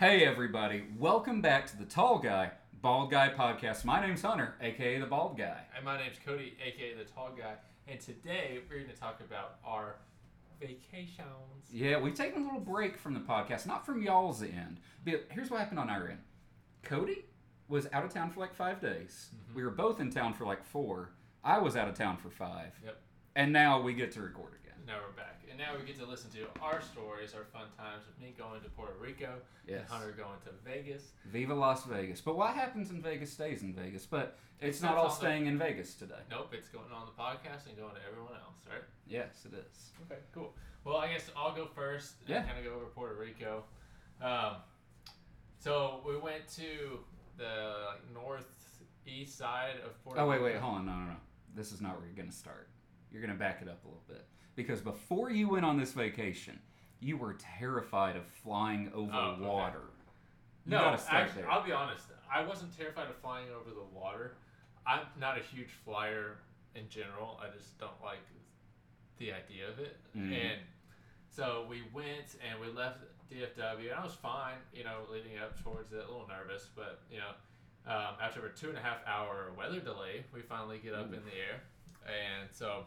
Hey, everybody. Welcome back to the Tall Guy, Bald Guy podcast. My name's Hunter, aka the Bald Guy. And my name's Cody, aka the Tall Guy. And today we're going to talk about our vacations. Yeah, we've taken a little break from the podcast, not from y'all's end. But here's what happened on our end Cody was out of town for like five days. Mm-hmm. We were both in town for like four. I was out of town for five. Yep. And now we get to record again. Now we're back. And now we get to listen to our stories, our fun times of me going to Puerto Rico Yes. and Hunter going to Vegas. Viva Las Vegas. But what happens in Vegas stays in Vegas. But it's, It's not all on the- staying in Vegas today. Nope, it's going on the podcast and going to everyone else, right? Yes, it is. Okay, cool. Well, I guess I'll go first and Yeah. kind of go over Puerto Rico. Um, so we went to the like, northeast side of Puerto Oh wait, wait, hold on, no, no, no. This is not where you're gonna start. You're gonna back it up a little bit because before you went on this vacation, you were terrified of flying over Oh, water. No, actually, there. I'll be honest. I wasn't terrified of flying over the water. I'm not a huge flyer in general. I just don't like the idea of it. Mhm. And so we went and we left DFW, and I was fine, you know, leading up towards it, a little nervous, but you know, um, after a two and a half hour weather delay, we finally get up in the air, and so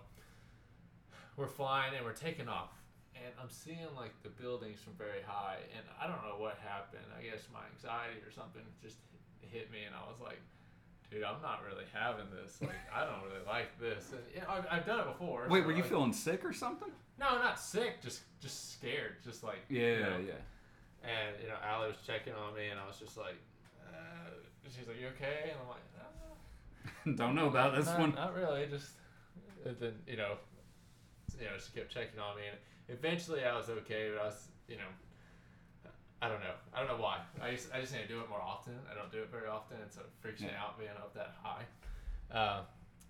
we're flying and we're taking off. And I'm seeing like the buildings from very high, and I don't know what happened. I guess my anxiety or something just hit me, and I was like, "Dude, I'm not really having this. Like, I don't really like this." And you know, I've, I've done it before. Wait, so, were you like- feeling sick or something? No, not sick. Just just scared. Just like Yeah, you know. yeah. And you know, Allie was checking on me, and I was just like, uh, "She's like, you okay?" And I'm like, uh, Don't know about this not, one. Not really. Just then you know, you know, she kept checking on me, and eventually I was okay. But I was, you know, I don't know. I don't know why. I just I just need to do it more often. I don't do it very often, and so it freaks me out being up that high. Uh,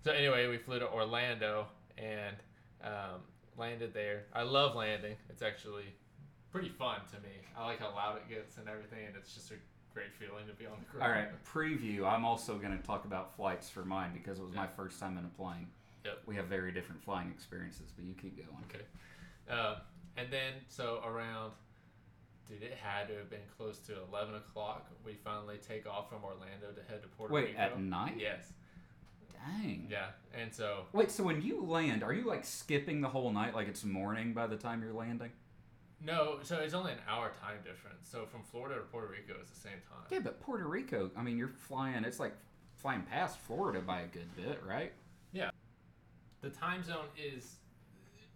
so anyway, we flew to Orlando and um, landed there. I love landing. It's actually pretty fun to me. I like how loud it gets and everything, and it's just a great feeling to be on the ground. All right, preview. I'm also going to talk about flights for mine because it was my first time in a plane. Yep. We have very different flying experiences, but you keep going. Okay. Um, and then, so around, dude, it had to have been close to 11 o'clock. We finally take off from Orlando to head to Puerto Wait, Rico. at night? Yes. Dang. Yeah. And so, Wait, so when you land, are you like skipping the whole night, like it's morning by the time you're landing? no, so it's only an hour time difference. So from Florida to Puerto Rico is the same time. Yeah, but Puerto Rico, I mean, you're flying, it's like flying past Florida by a good bit, right? The time zone is,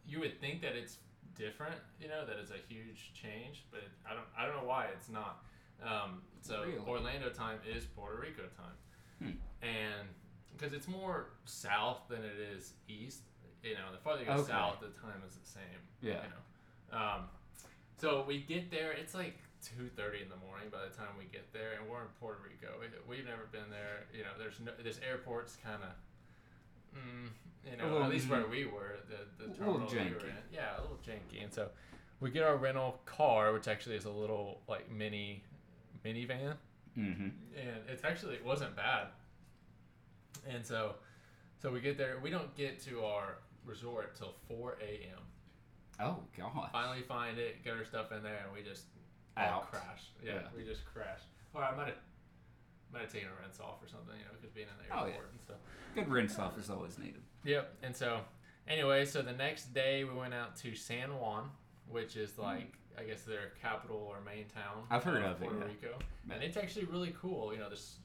you would think that it's different, you know, that it's a huge change, but I don't, I don't know why it's not. Um, so Really? Orlando time is Puerto Rico time, Hmm. and because it's more south than it is east. You know, the farther you go Okay. south, the time is the same. Yeah. You know, um, so we get there. It's like two thirty in the morning by the time we get there, and we're in Puerto Rico. We, we've never been there. You know, there's no this airport's kind of. Mm, you know, little- at least where we were, the, the terminal we were in. Yeah, a little janky. And so we get our rental car, which actually is a little like mini minivan Mm-hmm. and it's actually it wasn't bad. And so, so we get there. We don't get to our resort till four a.m. Oh, God. Finally find it, get our stuff in there, and we just Out. crash. Yeah, Yeah. we just crash. Or I might have might have taken a rinse off or something, you know, because being in the Oh, airport yeah. and stuff. Good rinse off is always needed. Yep. And so, anyway, so the next day we went out to San Juan, which is like I guess their capital or main town. Hmm. I've heard of it, Puerto yeah. Rico, Yeah. and it's actually really cool. You know, this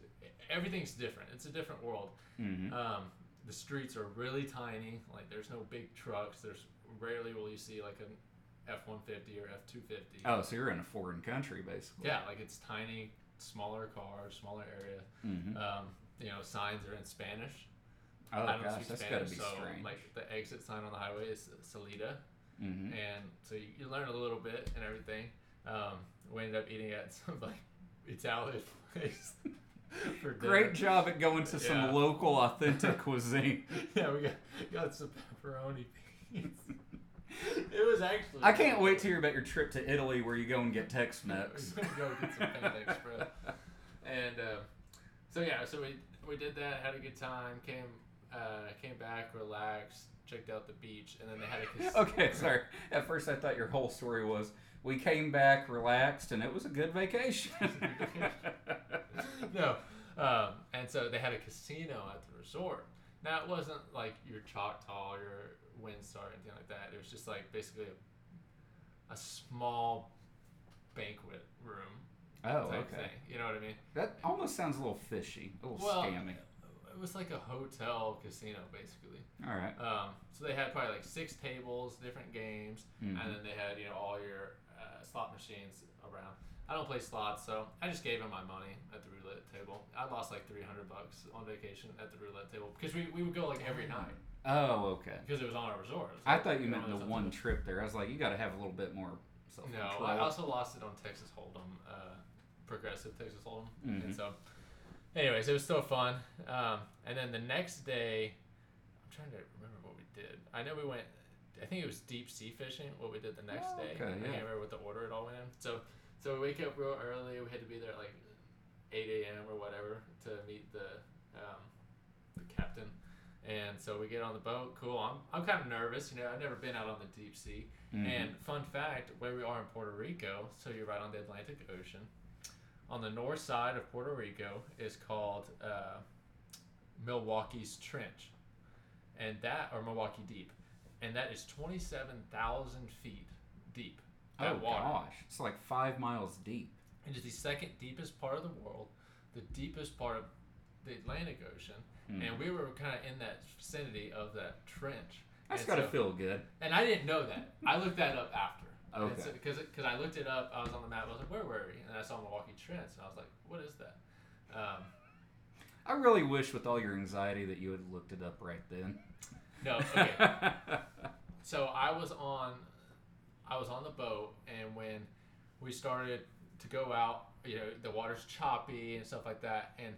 everything's different. It's a different world. Mm-hmm. Um, the streets are really tiny. Like there's no big trucks. There's rarely will you see like an F one fifty or F two fifty. Oh, so you're in a foreign country, basically. Yeah, like it's tiny, smaller cars, smaller area. Mm-hmm. Um, you know, signs are in Spanish. Oh, I don't gosh, speak that's Spanish, got to be so strange. like the exit sign on the highway is Salida, mm-hmm. and so you, you learn a little bit and everything. Um, we ended up eating at some like Italian place. Great job at going to Yeah. some local, authentic cuisine. Yeah, we got got some pepperoni pizza. it was actually. I can't wait to hear about your trip to Italy where you go and get Tex-Mex. We're go get some. And uh, so yeah, so we we did that, had a good time, came uh, came back, relaxed, checked out the beach, and then they had a cas- okay, sorry. At first, I thought your whole story was we came back relaxed, and it was a good vacation. no. Um, and so they had a casino at the resort. Now it wasn't like your Choctaw, your WinStar, anything like that. It was just like basically a, a small banquet room oh, type okay. thing. You know what I mean? That almost sounds a little fishy, a little Well, scammy. It was like a hotel casino basically. All right. Um, so they had probably like six tables, different games, Mhm. and then they had you know all your uh, slot machines around. I don't play slots, so I just gave him my money at the roulette table. I lost like three hundred bucks on vacation at the roulette table because we, we would go like every night Oh, okay. because it was on our resort. I like, thought you know, meant the one trip there. I was like, you got to have a little bit more self control. No, I also lost it on Texas Hold'em, uh, progressive Texas Hold'em, Mhm. and so. Anyways, it was still fun. Um, and then the next day, I'm trying to remember what we did. I know we went. I think it was deep sea fishing. What we did the next Oh, day. okay, I can't remember what the order it all went in. So, so we wake up real early. We had to be there at like 8 a.m. or whatever to meet the um, the captain. And so we get on the boat. Cool. I'm, I'm kind of nervous. You know, I've never been out on the deep sea. Mhm. And fun fact, where we are in Puerto Rico, so you're right on the Atlantic Ocean. On the north side of Puerto Rico is called uh, Milwaukee's Trench, and that or Milwaukee Deep, and that is twenty-seven thousand feet deep. That oh water. gosh, it's like five miles deep. It is the second deepest part of the world, the deepest part of the Atlantic Ocean, Mhm. and we were kind of in that vicinity of that trench. That's And got to so- feel good. And I didn't know that. I looked that up after. Okay. Because because I looked it up, I was on the map. I was like, where were we? And I saw Milwaukee Trench, and I was like, what is that? Um, I really wish, with all your anxiety, that you had looked it up right then. no, okay. so I was on, I was on the boat, and when we started to go out, you know, the water's choppy and stuff like that, and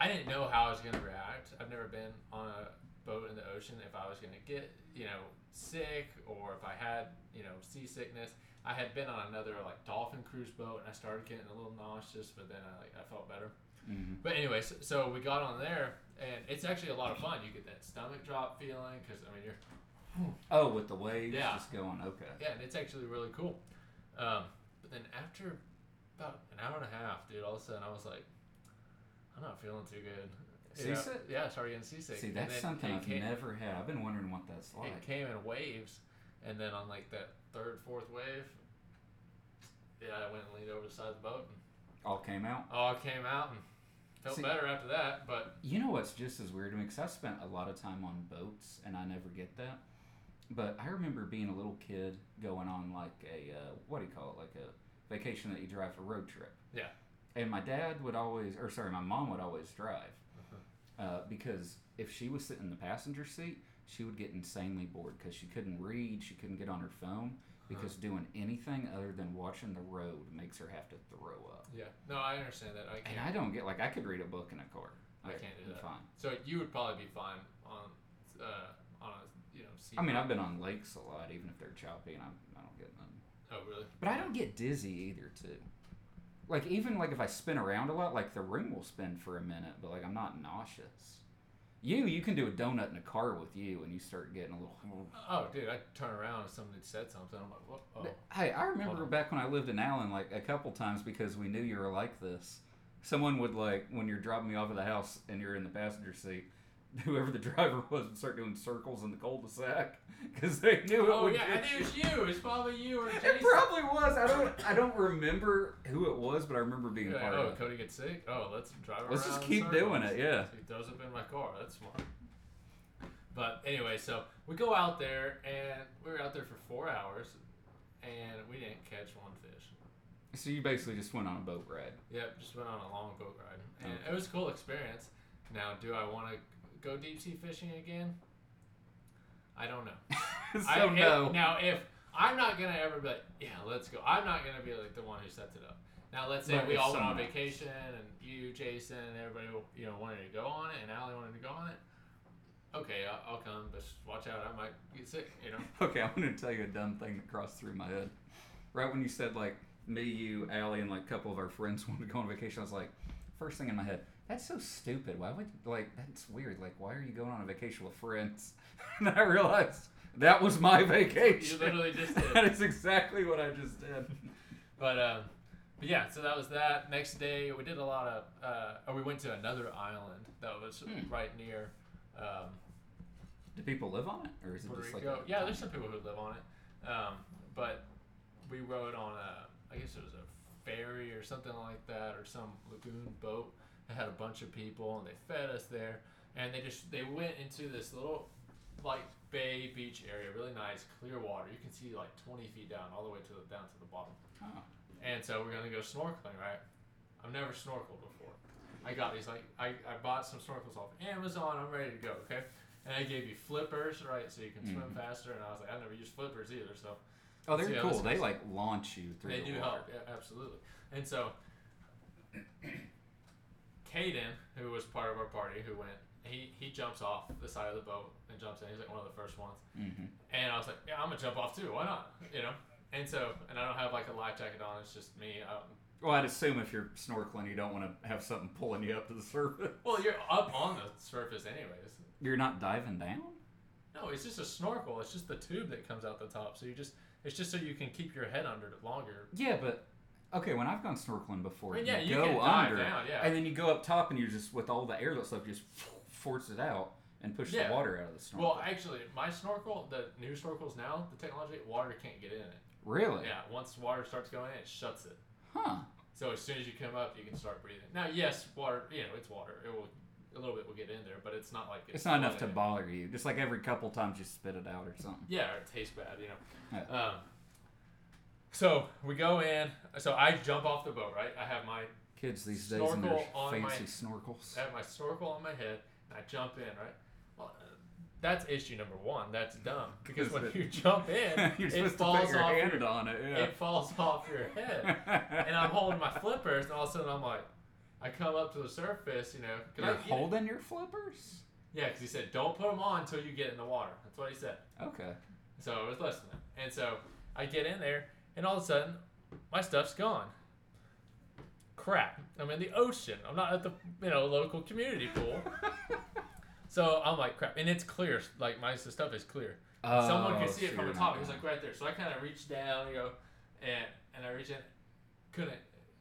I didn't know how I was gonna react. I've never been on a boat in the ocean. If I was gonna get, you know, sick or if I had, you know, seasickness. I had been on another like dolphin cruise boat, and I started getting a little nauseous, but then I like I felt better. Mhm. But anyways, so we got on there, and it's actually a lot of fun. You get that stomach drop feeling because I mean you're Oh, with the waves Yeah. just going. Okay. yeah, and it's actually really cool. Um, but then after about an hour and a half, dude, all of a sudden I was like, I'm not feeling too good. Seasick? Yeah, started getting seasick. See, that's something I've came, never had. I've been wondering what that's like. It came in waves, and then on like that third, fourth wave, yeah, I went and leaned over the side of the boat, and All came out. all came out, and felt See- better after that. But You know what's just as weird to me? Because I spent a lot of time on boats and I never get that. But I remember being a little kid going on like a, uh, what do you call it? Like a vacation that you drive for a road trip. Yeah. And my dad would always, or sorry, my mom would always drive. Uh-huh. Uh, because if she was sitting in the passenger seat, she would get insanely bored because she couldn't read, she couldn't get on her phone. Because doing anything other than watching the road makes her have to throw up. yeah, no, I understand that. I can't. And I don't get, like, I could read a book in a car. I can't do that. Fine. So you would probably be fine on uh, on a you know. Sea I mean, I've been on lakes a lot, even if they're choppy, and I'm, I don't get none. Oh really? But I don't get dizzy either, too. Like even like if I spin around a lot, like the room will spin for a minute, but like I'm not nauseous. You, you can do a donut in a car with you, and you start getting a little. Oh, dude, I turn around and somebody said something. I'm like, what? Oh. Hey, I remember back when I lived in Allen, like a couple times because we knew you were like this. Someone would like when you're dropping me off at the house and you're in the passenger seat. Whoever the driver was would start doing circles in the cul-de-sac because they knew it Oh would yeah, I it was you. It's probably you or It Jason. probably was. I don't. I don't remember who it was, but I remember being You're part oh, of it. Oh, Cody gets sick. Oh, let's drive around. Let's just keep doing it, yeah. He throws up in my car. That's smart. But anyway, so we go out there and we were out there for four hours, and we didn't catch one fish. So you basically just went on a boat ride. Yep, just went on a long boat ride, and Okay. it was a cool experience. Now, do I want to go deep sea fishing again? I don't know. so I, if- no. now, if I'm not gonna ever be like, yeah, let's go. I'm not gonna be like the one who sets it up. Now, let's say But we all went on vacation, and you, Jason, and everybody, you know, wanted to go on it, and Allie wanted to go on it. Okay, I'll, I'll come, but just watch out. I might get sick. You know. Okay, I'm gonna tell you a dumb thing that crossed through my head. Right when you said like me, you, Allie, and like a couple of our friends wanted to go on vacation, I was like, first thing in my head, that's so stupid. Why would like that's weird. Like, why are you going on a vacation with friends? and I realized That was my vacation. You literally just did. that is exactly what I just did. But um, but yeah, so that was that. Next day, we did a lot of. Uh, or we went to another island that was Hmm. right near um, Do people live on it, or is it Puerto just Rico. like? a yeah, there's some people who live on it. Um, but we rode on a. I guess it was a ferry or something like that, or some lagoon boat that had a bunch of people, and they fed us there. And they just they went into this little like bay beach area, really nice, clear water. You can see like 20 feet down, all the way to the down to the bottom. Oh. And so we're gonna go snorkeling, right? I've never snorkeled before. I got these like I, I bought some snorkels off Amazon. I'm ready to go. Okay, and I gave you flippers, right, so you can swim Mhm. faster. And I was like, I've never used flippers either, so Oh, they're how cool. They like launch you through they the do water. help. Yeah, absolutely. And so, Caden, who was part of our party, who went, he he jumps off the side of the boat and jumps in. He's like one of the first ones. hmm And I was like, yeah, I'm gonna jump off too. Why not? You know. And so, and I don't have like a life jacket on. It's just me out Well, I'd assume if you're snorkeling, you don't want to have something pulling you up to the surface. Well, you're up on the surface anyways. You're not diving down. No, it's just a snorkel. It's just the tube that comes out the top. So you just it's just so you can keep your head under it longer. Yeah, but okay. When I've gone snorkeling before, I mean, yeah, you go can dive under, down, yeah. and then you go up top, and you're just with all the air that's left, you just force it out and push Yeah. the water out of the snorkel. Well, actually, my snorkel, the new snorkels now, the technology, water can't get in it. really? Yeah, once water starts going in, it shuts it. Huh. So as soon as you come up, you can start breathing. Now, yes, water, you know, it's water. It will a little bit will get in there, but it's not like It's not enough to bother you. Just like every couple times you spit it out or something. Yeah, or it tastes bad, you know. Yeah. Um, so we go in. So I jump off the boat, right? I have my Kids these days and their Snorkel on my- fancy snorkels. I have my snorkel on my head, and I jump in, right? Well, uh, that's issue number one. That's dumb because when you jump in, it falls off. Your, on it. It falls off your head, and I'm holding my flippers, and all of a sudden I'm like, I come up to the surface, you know. You're I, you know- holding your flippers. yeah, because he said don't put them on until you get in the water. That's what he said. Okay. So I was listening, and so I get in there, and all of a sudden, my stuff's gone. Crap! I'm in the ocean. I'm not at the you know local community pool. So I'm like crap, and it's clear. Like my stuff is clear. Someone can see it from the top. It was like right there. So I kind of reached down, you know, and and I reached in, couldn't.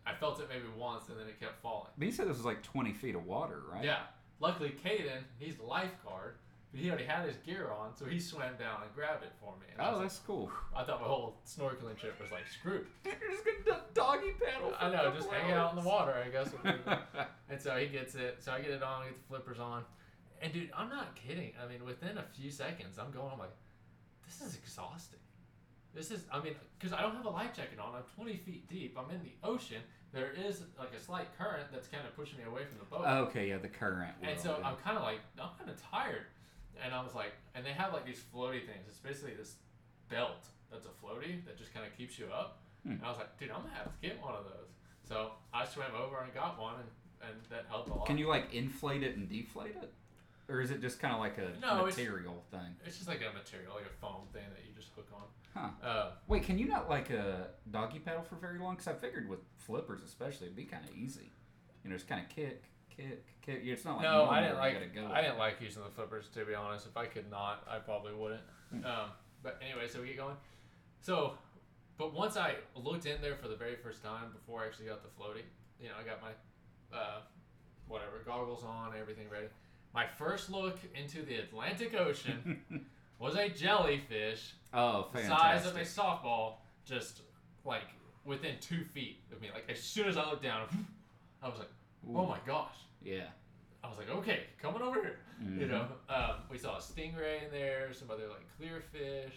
I felt it maybe once, and then it kept falling. But you said this was like 20 feet of water, right? Yeah. Luckily, Caden, he's the lifeguard, but he already had his gear on, so he swam down and grabbed it for me. And I, Oh, was that's cool. I thought my whole snorkeling trip was like screwed. You're just gonna doggy paddle. I know, just hang out in the water, I guess. would be and so he gets it. So I get it on, get the flippers on, and dude, I'm not kidding. I mean, within a few seconds, I'm going. I'm like, this is exhausting. This is, I mean, because I don't have a life jacket on. I'm 20 feet deep. I'm in the ocean. There is like a slight current that's kind of pushing me away from the boat. Oh, okay, yeah, the current. And so yeah. I'm kind of like, I'm kind of tired. And I was like, and they have like these floaty things. It's basically this belt that's a floaty that just kind of keeps you up. Hmm. And I was like, dude, I'm gonna have to get one of those. So I swam over and got one, and, and that helped a lot. Can you like inflate it and deflate it, or is it just kind of like a No, it's- material thing? It's just like a material, like a foam thing that you just hook on. Huh. Uh, Wait, can you not like a doggy paddle for very long? Because I figured with flippers, especially, it'd be kind of easy. You know, just kind of kick, kick, kick. It's not like no, I didn't like. go. I didn't like using the flippers to be honest. If I could not, I probably wouldn't. Hmm. Um, but anyway, so we get going. So, but once I looked in there for the very first time before I actually got the floaty, you know, I got my uh, whatever goggles on, everything ready. My first look into the Atlantic Ocean was a jellyfish oh, the size of a softball, just like within two feet of me. Like as soon as I looked down, I was like, "Oh my gosh!" Yeah. I was like, "Okay, coming over here." You Mhm. know, um, we saw a stingray in there, some other like clear fish.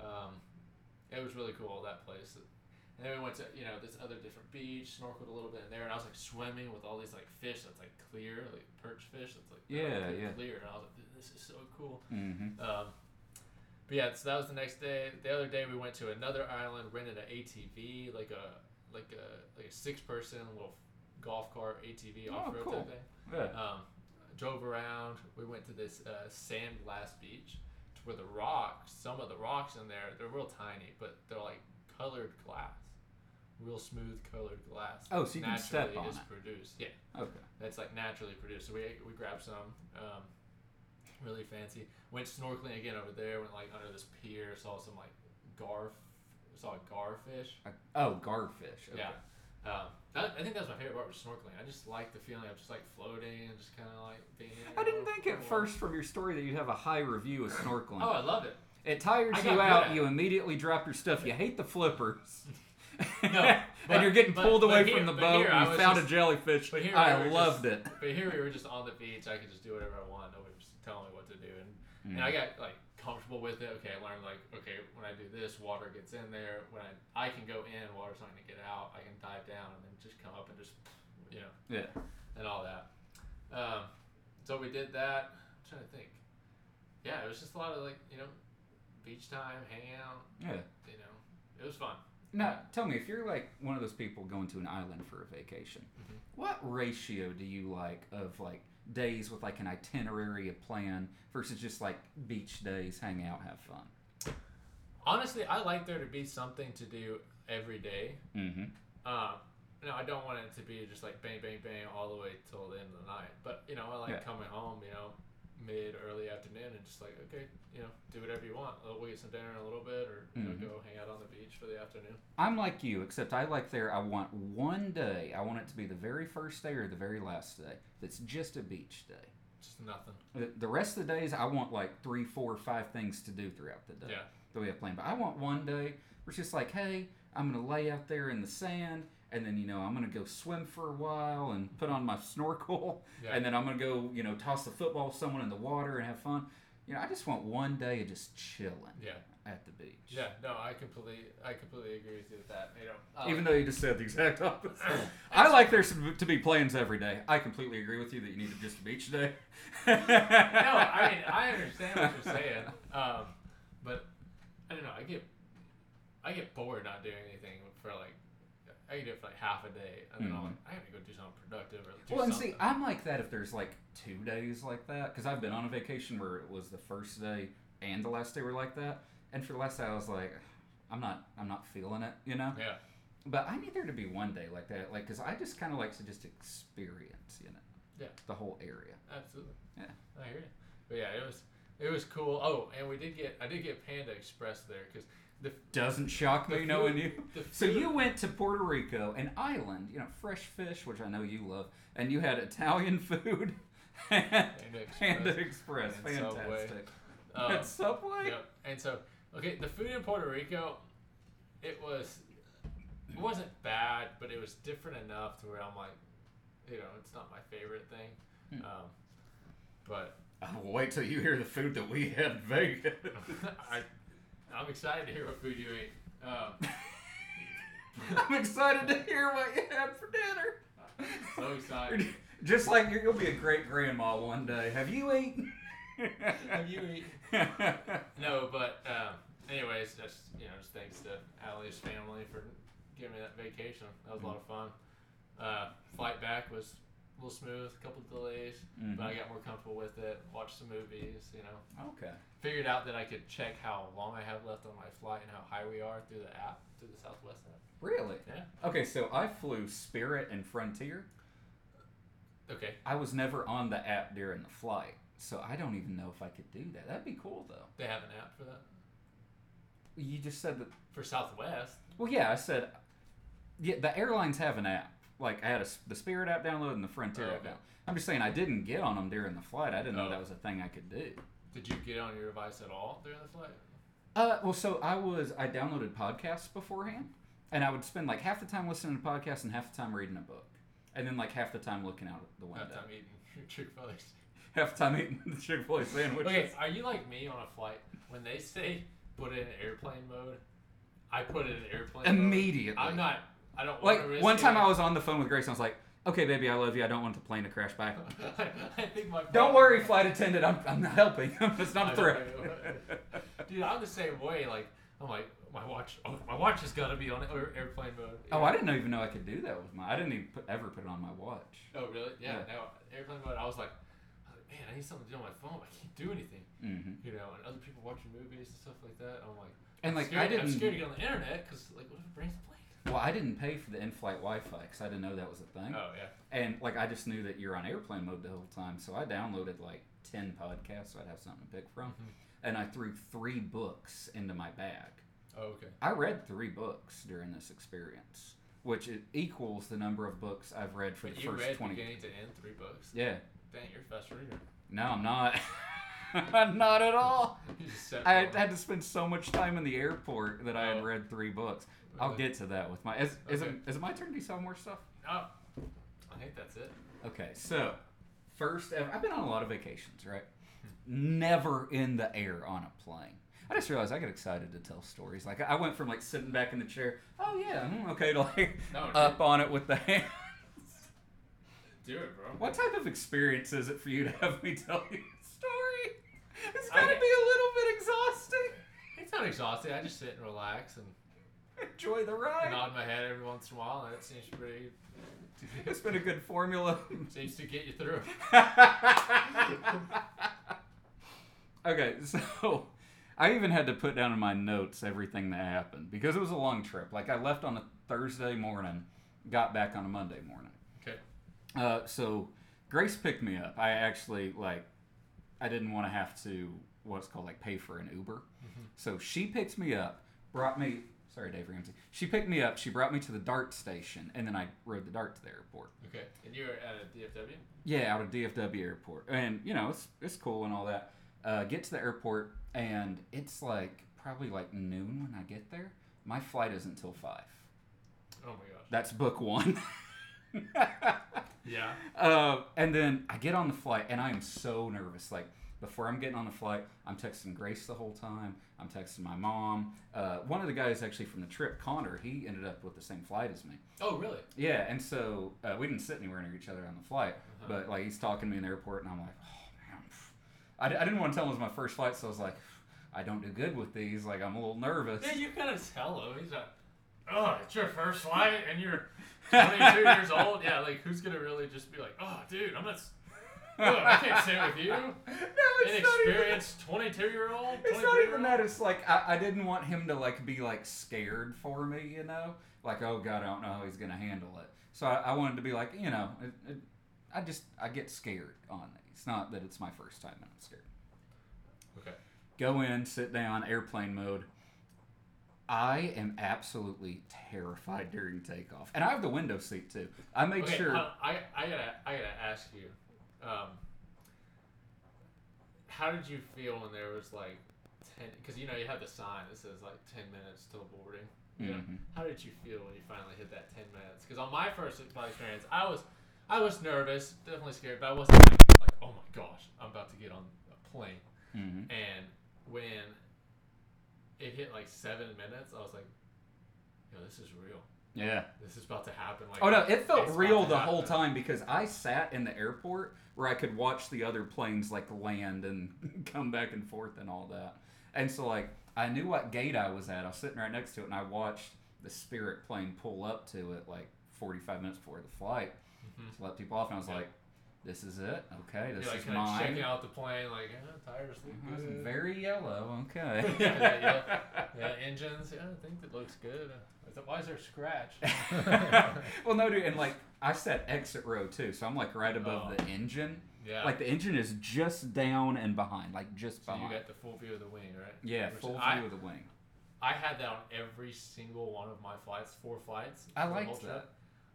Um, it was really cool that place. And then we went to you know this other different beach, snorkeled a little bit in there, and I was like swimming with all these like fish that's like clear, like perch fish that's like Yeah, perfectly yeah. clear, and I was like, "This is so cool." Mm-hmm. Um, but yeah, so that was the next day. The other day we went to another island, rented an ATV, like a like a like a six person little golf cart ATV Oh, off road cool. type thing. Yeah. Um, drove around. We went to this uh, sand glass beach to where the rocks, some of the rocks in there, they're real tiny, but they're like colored glass, real smooth colored glass. Oh, so you can step naturally on is it. produced. Yeah Okay. that's like naturally produced. So we we grabbed some. Um, really fancy. Went snorkeling again over there. Went like under this pier. Saw some like garf. Saw a garfish. Oh, garfish. Okay. Yeah. Um, that, I think that's my favorite part was snorkeling. I just like the feeling of just like floating and just kind of like being. in I didn't think at first from your story that you'd have a high review of snorkeling. Oh, I love it. It tires you out. You immediately drop your stuff. You hate the flippers. No, and you're getting pulled but away here- from the boat. here I and you found just- a jellyfish. but here I we loved just- it. But here we were just on the beach. I could just do whatever I want. Nobody was telling me what to do, and, Mm. and I got like comfortable with it. Okay, I learned like okay, when I do this, water gets in there. When I I can go in, water's not gonna get out. I can dive down and then just come up and just you know Yeah. and all that. Um, so we did that. I'm trying to think. Yeah, it was just a lot of like you know, beach time, hang out. Yeah. You know, it was fun. Now, tell me, if you're like one of those people going to an island for a vacation, Mhm. what ratio do you like of like days with like an itinerary, a plan, versus just like beach days, hang out, have fun? Honestly, I like there to be something to do every day. Mm-hmm. Um, no, I don't want it to be just like bang, bang, bang all the way till the end of the night. But you know, I like Yeah. coming home, you know, mid early afternoon, and just like okay, you know, do whatever you want. We'll get some dinner in a little bit, or you know, mm-hmm. go hang out on the beach for the afternoon. I'm like you, except I like there. I want one day. I want it to be the very first day or the very last day. That's just a beach day. Just nothing. The the rest of the days, I want like three, four, five things to do throughout the day. Yeah. that we have planned. But I want one day where it's just like, hey, I'm gonna lay out there in the sand, and then you know I'm gonna go swim for a while and put on my snorkel, Yeah. and then I'm gonna go you know toss the football with someone in the water and have fun. You know, I just want one day of just chilling Yeah. at the beach. Yeah. No, I completely, I completely agree with you with that. You know, I Even like- though you just said the exact opposite. I like there to be plans every day. I completely agree with you that you need just a beach day. no, I mean I understand what you're saying, um, but I don't know. I get I get bored not doing anything for like I can do it for like half a day, and then I'm Mhm. like I have to go do something productive or do Well, and something. see, I'm like that if there's like two days like that, because I've been on a vacation where it was the first day and the last day were like that, and for the last day I was like, I'm not, I'm not feeling it, you know. yeah, But I need there to be one day like that, like, because I just kind of like to just experience, you know, Yeah. the whole area. absolutely. Yeah. I hear you. But yeah, it was it was cool. Oh, and we did get I did get Panda Express there because the Doesn't shock me knowing you. So you went to Puerto Rico, an island, you know, fresh fish, which I know you love, and you had Italian food. and Express. Panda Express, and Subway. fantastic. um, At Subway. Yep. And so, okay, the food in Puerto Rico, it was, it wasn't bad, but it was different enough to where I'm like, you know, it's not my favorite thing. Hmm. Um, but Oh, wait till you hear the food that we had in Vegas. I, I'm excited to hear what food you eat. Um, I'm excited to hear what you had for dinner. so excited. Just like you're, you'll be a great grandma one day. Have you eaten? Have you eaten? No, but um, anyways, just you know, just thanks to Allie's family for giving me that vacation. That was a lot of fun. Uh, flight back was a little smooth, a couple delays, but I got more comfortable with it. Watched some movies, you know. okay. Figured out that I could check how long I have left on my flight and how high we are through the app, through the Southwest app. Really? Yeah. Okay, so I flew Spirit and Frontier. Okay, I was never on the app during the flight, so I don't even know if I could do that. That'd be cool though. they have an app for that You just said that. for Southwest. Well, yeah, I said. Yeah, the airlines have an app. Like I had a, the Spirit app download and the Frontier Oh, app okay. I'm just saying I didn't get on them during the flight. I didn't know Oh. that was a thing I could do. Did you get on your device at all during the flight? Uh, well, so I was I downloaded podcasts beforehand, and I would spend like half the time listening to podcasts and half the time reading a book, and then like half the time looking out the window, That time eating your Chick-fil-A's. half the time eating the Chick Fil A sandwiches. Okay, are you like me on a flight? When they say put it in airplane mode, I put it in airplane mode. Immediately, I'm not. I don't like want to risk one time it. I was on the phone with Grace, and I was like, "Okay, baby, I love you. I don't want the plane to crash back." I think my Don't worry, flight attendant. I'm, I'm not helping. it's not a threat. Dude, I'm the same way. Like I'm like my watch. Oh, my watch has got to be on air- airplane mode. oh, I didn't even know I could do that with my. I didn't even put, ever put it on my watch. Oh really? Yeah. Yeah. No airplane mode. I was like, I was like, man, I need something to do on my phone. I can't do anything. hmm You know, and other people watching movies and stuff like that. I'm like, And I'm like scared, I didn't. I'm scared to get on the internet because like, what if it breaks the plane? Well, I didn't pay for the in-flight Wi-Fi because I didn't know that was a thing. Oh yeah. And like I just knew that you're on airplane mode the whole time, so I downloaded like ten podcasts, so I'd have something to pick from. Mhm. And I threw three books into my bag. Oh okay. I read three books during this experience, which it equals the number of books I've read for the you first read twenty. beginning to end three books. Yeah. Dang, you're a fast reader. No, I'm not. not at all. You just sat I had to spend so much time in the airport that I had Oh. read three books. I'll get to that with my. Is, is, it, is it my turn? Do you sell more stuff? Oh, I think that's it. Okay, so first, ever, I've been on a lot of vacations, right? Never in the air on a plane. I just realized I get excited to tell stories. Like I went from like sitting back in the chair, oh yeah, hmm, okay, to like No, up on it with the hands. Do it, bro. What type of experience is it for you to have me tell you a story? It's gotta get- be a little bit exhausting. It's not exhausting. I just sit and relax and Enjoy the ride. nod my head every once in a while, and it seems pretty. It's been a good formula. seems to get you through. okay, so I even had to put down in my notes everything that happened because it was a long trip. Like I left on a Thursday morning, got back on a Monday morning. Okay. Uh, so Grace picked me up. I actually like I didn't want to have to what's called like pay for an Uber. Mm-hmm. So she picked me up, brought me sorry Dave Ramsey. She picked me up, she brought me to the DART station, and then I rode the DART to the airport. Okay. And you were at a DFW. Yeah, out of DFW airport, and you know it's it's cool and all that. Uh, get to the airport, and it's like probably like noon when I get there. My flight isn't until five. Oh my gosh. That's book one. Yeah. uh, and then I get on the flight, and I am so nervous. Like before I'm getting on the flight, I'm texting Grace the whole time. I'm texting my mom. Uh, one of the guys actually from the trip, Connor, he ended up with the same flight as me. Oh really? Yeah, and so uh, we didn't sit anywhere near each other on the flight, Uh-huh. but like he's talking to me in the airport, and I'm like, oh man, pff." I, didn't want to tell him it was my first flight, so I was like, I don't do good with these. Like I'm a little nervous. Yeah, you kind of tell him. He's like, oh, it's your first flight, and you're 22 years old. Yeah, like who's gonna really just be like, oh, dude, I'm not. Ugh, I can't sit with you. no, it's not even. Inexperienced 22 year old. It's not even that. It's like I, I didn't want him to like be like scared for me, you know, like oh god, I don't know how he's gonna handle it. So I, I wanted to be like, you know, it, it, I just I get scared on these. Not that it's my first time and I'm scared. Okay. go in, sit down, airplane mode. I am absolutely terrified during takeoff, and I have the window seat too. I made okay, sure. I, I, I gotta, I gotta ask you, um, how did you feel when there was like ten? Because you know you have the sign that says like ten minutes till boarding. You know, Mhm. how did you feel when you finally hit that ten minutes? Because on my first flight experience, I was, I was nervous, definitely scared, but I wasn't like, oh my gosh, I'm about to get on a plane. Mhm. And when it hit like seven minutes, I was like, yo, this is real. Yeah. This is about to happen. Like, Oh no, it felt real the whole time because I sat in the airport where I could watch the other planes like land and come back and forth and all that. And so like I knew what gate I was at. I was sitting right next to it and I watched the Spirit plane pull up to it like 45 minutes before the flight Mhm. to let people off. And I was Yeah. like, this is it. Okay, this You're like is mine. checking out the plane, like, yeah, tires look Mhm, it's good. Very yellow. Okay. Yeah, yeah, yeah, engines. Yeah, I think it looks good. Uh, Why is there a scratch? well, no, dude, and like I said, exit row too, so I'm like right above Oh. the engine. yeah. Like the engine is just down and behind, like just so you got the full view of the wing, right? yeah, Which full view I, of the wing. I had that on every single one of my flights, four flights. I liked trip. that.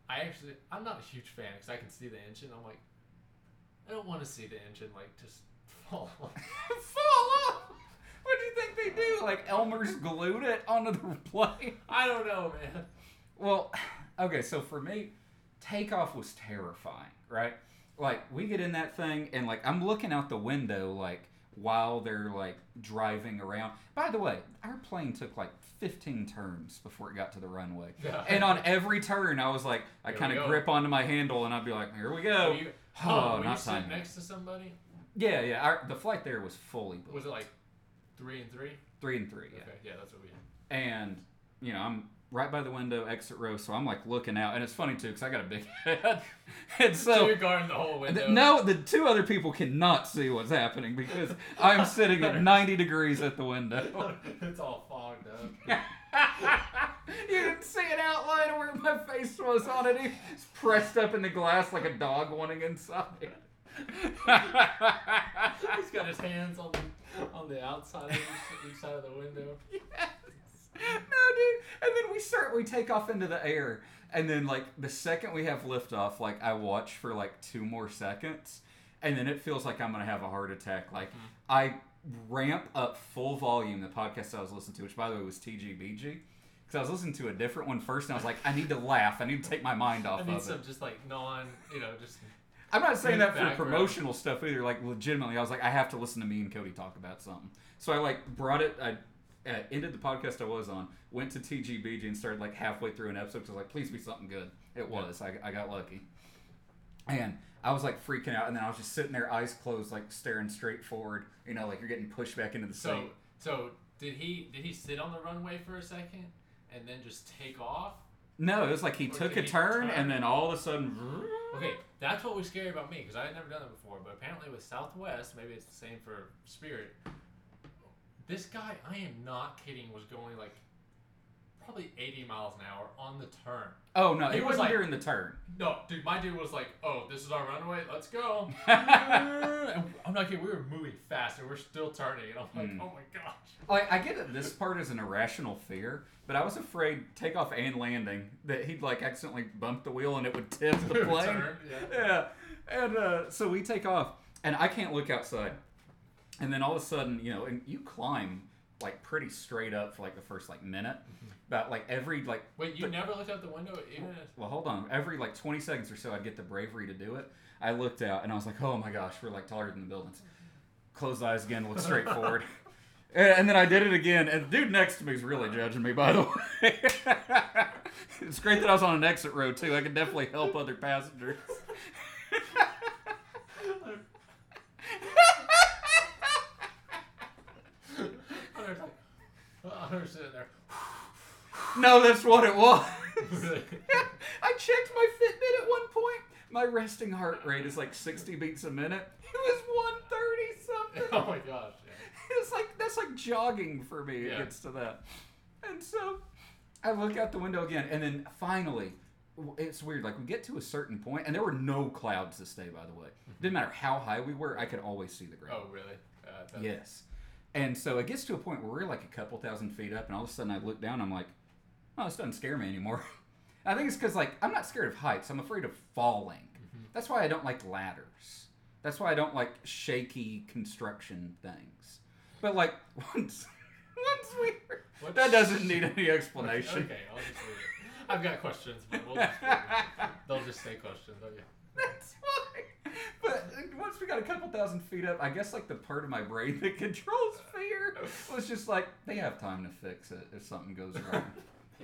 I actually, I'm not a huge fan because I can see the engine. I'm like, I don't want to see the engine like just fall. off. Fall off. What do you think they do? Like Elmer's glued it onto the plane. I don't know, man. Well, okay, so for me, takeoff was terrifying, right? Like we get in that thing and like I'm looking out the window like while they're like driving around. By the way, our plane took like 15 turns before it got to the runway. Yeah. And on every turn I was like I kind of grip onto my handle and I'd be like, "Here we Were go." you, Oh, oh, were not next to somebody? Yeah, yeah, our, the flight there was fully booked. Was it like three and three? 3 and 3, yeah. Okay, yeah, that's what we had. and you know i'm right by the window exit row so i'm like looking out and it's funny too because i got a big head and So so you're guarding the whole window. th- no the two other people cannot see what's happening because i'm sitting at 90 degrees at the window it's all fogged up. You didn't see an outline of where my face was on it. It's pressed up in the glass like a dog wanting inside. He's got his hands on the on the outside of each, each side of the window. Yes. No, dude. And then we start, we take off into the air. And then, like, the second we have liftoff, like, I watch for like two more seconds. And then it feels like I'm going to have a heart attack. Like, mm-hmm. I ramp up full volume the podcast I was listening to, which, by the way, was TGBG. Because I was listening to a different one first, and I was like, I need to laugh. I need to take my mind off I need of some it. just like non, you know, just I'm not saying that for background. promotional stuff either. Like legitimately, I was like, I have to listen to me and Cody talk about something. So I like brought it. I uh, ended the podcast I was on, went to TGBG and started like halfway through an episode. Cause I was like, please be something good. It was. I, I got lucky. And I was like freaking out, and then I was just sitting there, eyes closed, like staring straight forward. You know, like you're getting pushed back into the so. seat. So did he did he sit on the runway for a second and then just take off? No, it was like he Or took a he turn, turn? and then all of a sudden, Okay, that's what was scary about me because I had never done it before. But apparently with Southwest, maybe it's the same for Spirit. This guy, I am not kidding, was going like probably 80 miles an hour on the turn. oh no, He it was wasn't like- during the turn. No, dude, my dude was like, "Oh, this is our runway. Let's go." And I'm not kidding. We were moving fast, and we're still turning, and I'm like, Mm. "Oh my gosh." Like I get that this part is an irrational fear, but I was afraid takeoff and landing that he'd like accidentally bump the wheel and it would tip the plane. Turn, yeah. yeah, and uh, so we take off, and I can't look outside, and then all of a sudden, you know, and you climb like pretty straight up for like the first like minute, mm-hmm. about like every like Wait, you never looked out the window, even as well, hold on. Every like 20 seconds or so, I'd get the bravery to do it. I looked out and I was like, oh my gosh, we're like taller than the buildings. Closed eyes again, look straight forward. And and then I did it again, and the dude next to me is really judging me, by the way. it's great that I was on an exit row, too. I could definitely help other passengers. Hunter's like, Sitting there. no, that's what it was. I checked my Fitbit at one point. My resting heart rate is like 60 beats a minute. It was 130 something. oh my gosh. Yeah. it's like that's like jogging for me. It Yeah. gets to that, and so I look out the window again, and then finally, it's weird. Like we get to a certain point, and there were no clouds this day. By the way, didn't matter how high we were, I could always see the ground. Oh really? Uh, Yes, and so it gets to a point where we're like a couple thousand feet up, and all of a sudden I look down. I'm like, oh, this doesn't scare me anymore. I think it's because like I'm not scared of heights. I'm afraid of falling. Mm-hmm. That's why I don't like ladders. That's why I don't like shaky construction things. But like once, once we, What that doesn't need any explanation. Okay, I'll just leave it. I've got questions, but we'll just leave it. they'll just say questions. Okay. That's fine. But once we got a couple thousand feet up, I guess like the part of my brain that controls fear was just like they have time to fix it if something goes wrong.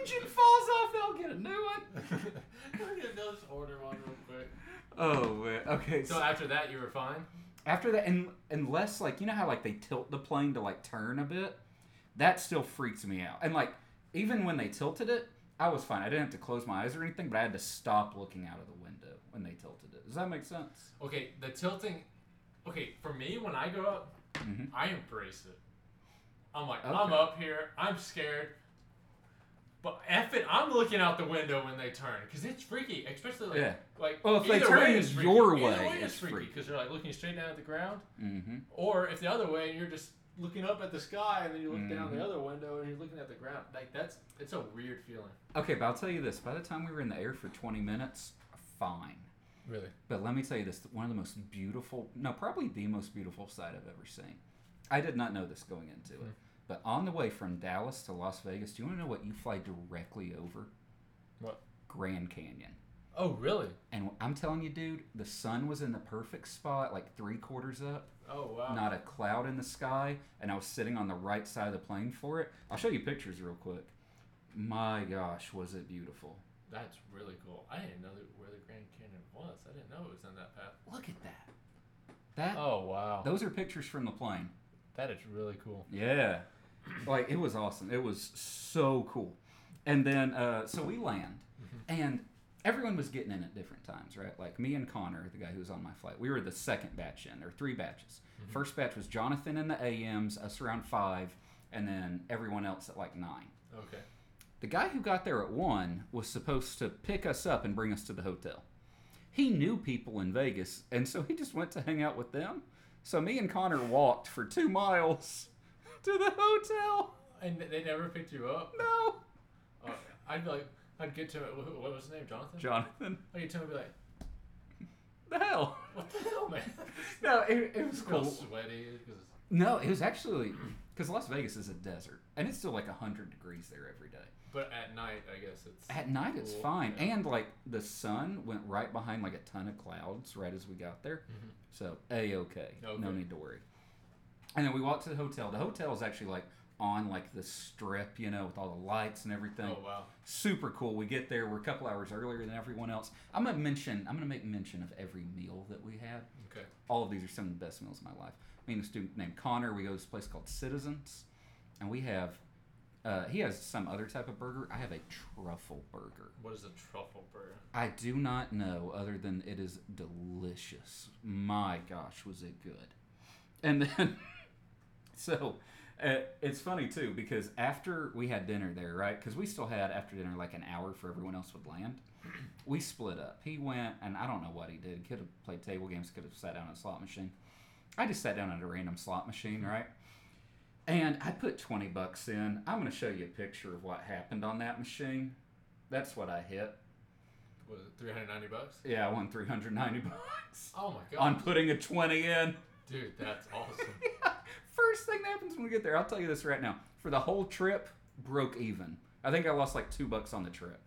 Engine falls off, they'll get a new one. they'll just order one real quick. Oh man. Okay. So after that, you were fine. After that, and unless like you know how like they tilt the plane to like turn a bit, that still freaks me out. And like even when they tilted it, I was fine. I didn't have to close my eyes or anything, but I had to stop looking out of the window when they tilted it. Does that make sense? Okay, the tilting. Okay, for me, when I go up, Mhm. I embrace it. I'm like, I'm up here. I'm scared. But F it, I'm looking out the window when they turn because it's freaky, especially like Yeah. like. Well, if they turn way is freaky. your Either way, it's it's freaky because you're like looking straight down at the ground, Mm-hmm. or if the other way and you're just looking up at the sky and then you look down Mhm. the other window and you're looking at the ground. Like that's it's a weird feeling. Okay, but I'll tell you this: by the time we were in the air for 20 minutes, fine. Really. But let me tell you this: one of the most beautiful, no, probably the most beautiful sight I've ever seen. I did not know this going into Hmm. it, but on the way from Dallas to Las Vegas, do you want to know what you fly directly over? What? Grand Canyon. Oh really? And I'm telling you, dude, the sun was in the perfect spot, like three quarters up, Oh wow. not a cloud in the sky, and I was sitting on the right side of the plane for it. I'll show you pictures real quick. My gosh, was it beautiful! That's really cool. I didn't know that Grand Canyon was. I didn't know it was in that path. Look at that. That Oh wow. those are pictures from the plane. That is really cool. Yeah, like it was awesome. It was so cool. And then uh, so we land, and everyone was getting in at different times, right? Like me and Connor, the guy who was on my flight, we were the second batch in. There were three batches. First batch was Jonathan in the AMs, us around five, and then everyone else at like nine. Okay. The guy who got there at one was supposed to pick us up and bring us to the hotel. He knew people in Vegas, and so he just went to hang out with them. So me and Connor walked for two miles to the hotel. And they never picked you up. No, Oh, I'd be like, I'd get to it. What was his name? Jonathan. Jonathan, I'd get to him and be like, the hell? what the hell, man? No, it, it was cool. sweaty. No, it was actually because Las Vegas is a desert, and it's still like hundred degrees there every day. But at night, I guess it's. At night, it's fine, yeah. and like the sun went right behind like a ton of clouds right as we got there, Mhm. so a okay, no need to worry. And then we walked to the hotel. The hotel is actually like on like the strip, you know, with all the lights and everything. Oh wow. Super cool. We get there. We're a couple hours earlier than everyone else. I'm gonna mention. I'm gonna make mention of every meal that we had. Okay. All of these are some of the best meals of my life. Me and a student named Connor. We go to this place called Citizens, and we have. Uh, he has some other type of burger. I have a truffle burger. What is a truffle burger? I do not know, other than it is delicious. My gosh, was it good! And then, so uh, it's funny too because after we had dinner there, right? Because we still had after dinner like an hour for everyone else would land. We split up. He went, and I don't know what he did. Could have played table games. Could have sat down at a slot machine. I just sat down at a random slot machine, right? And I put twenty bucks in. I'm going to show you a picture of what happened on that machine. That's what I hit. Was it 390 bucks? Yeah, I won 390 bucks Oh my god. on putting a 20 in. Dude, that's awesome. yeah. First thing that happens when we get there, I'll tell you this right now. For the whole trip, broke even. I think I lost like two bucks on the trip.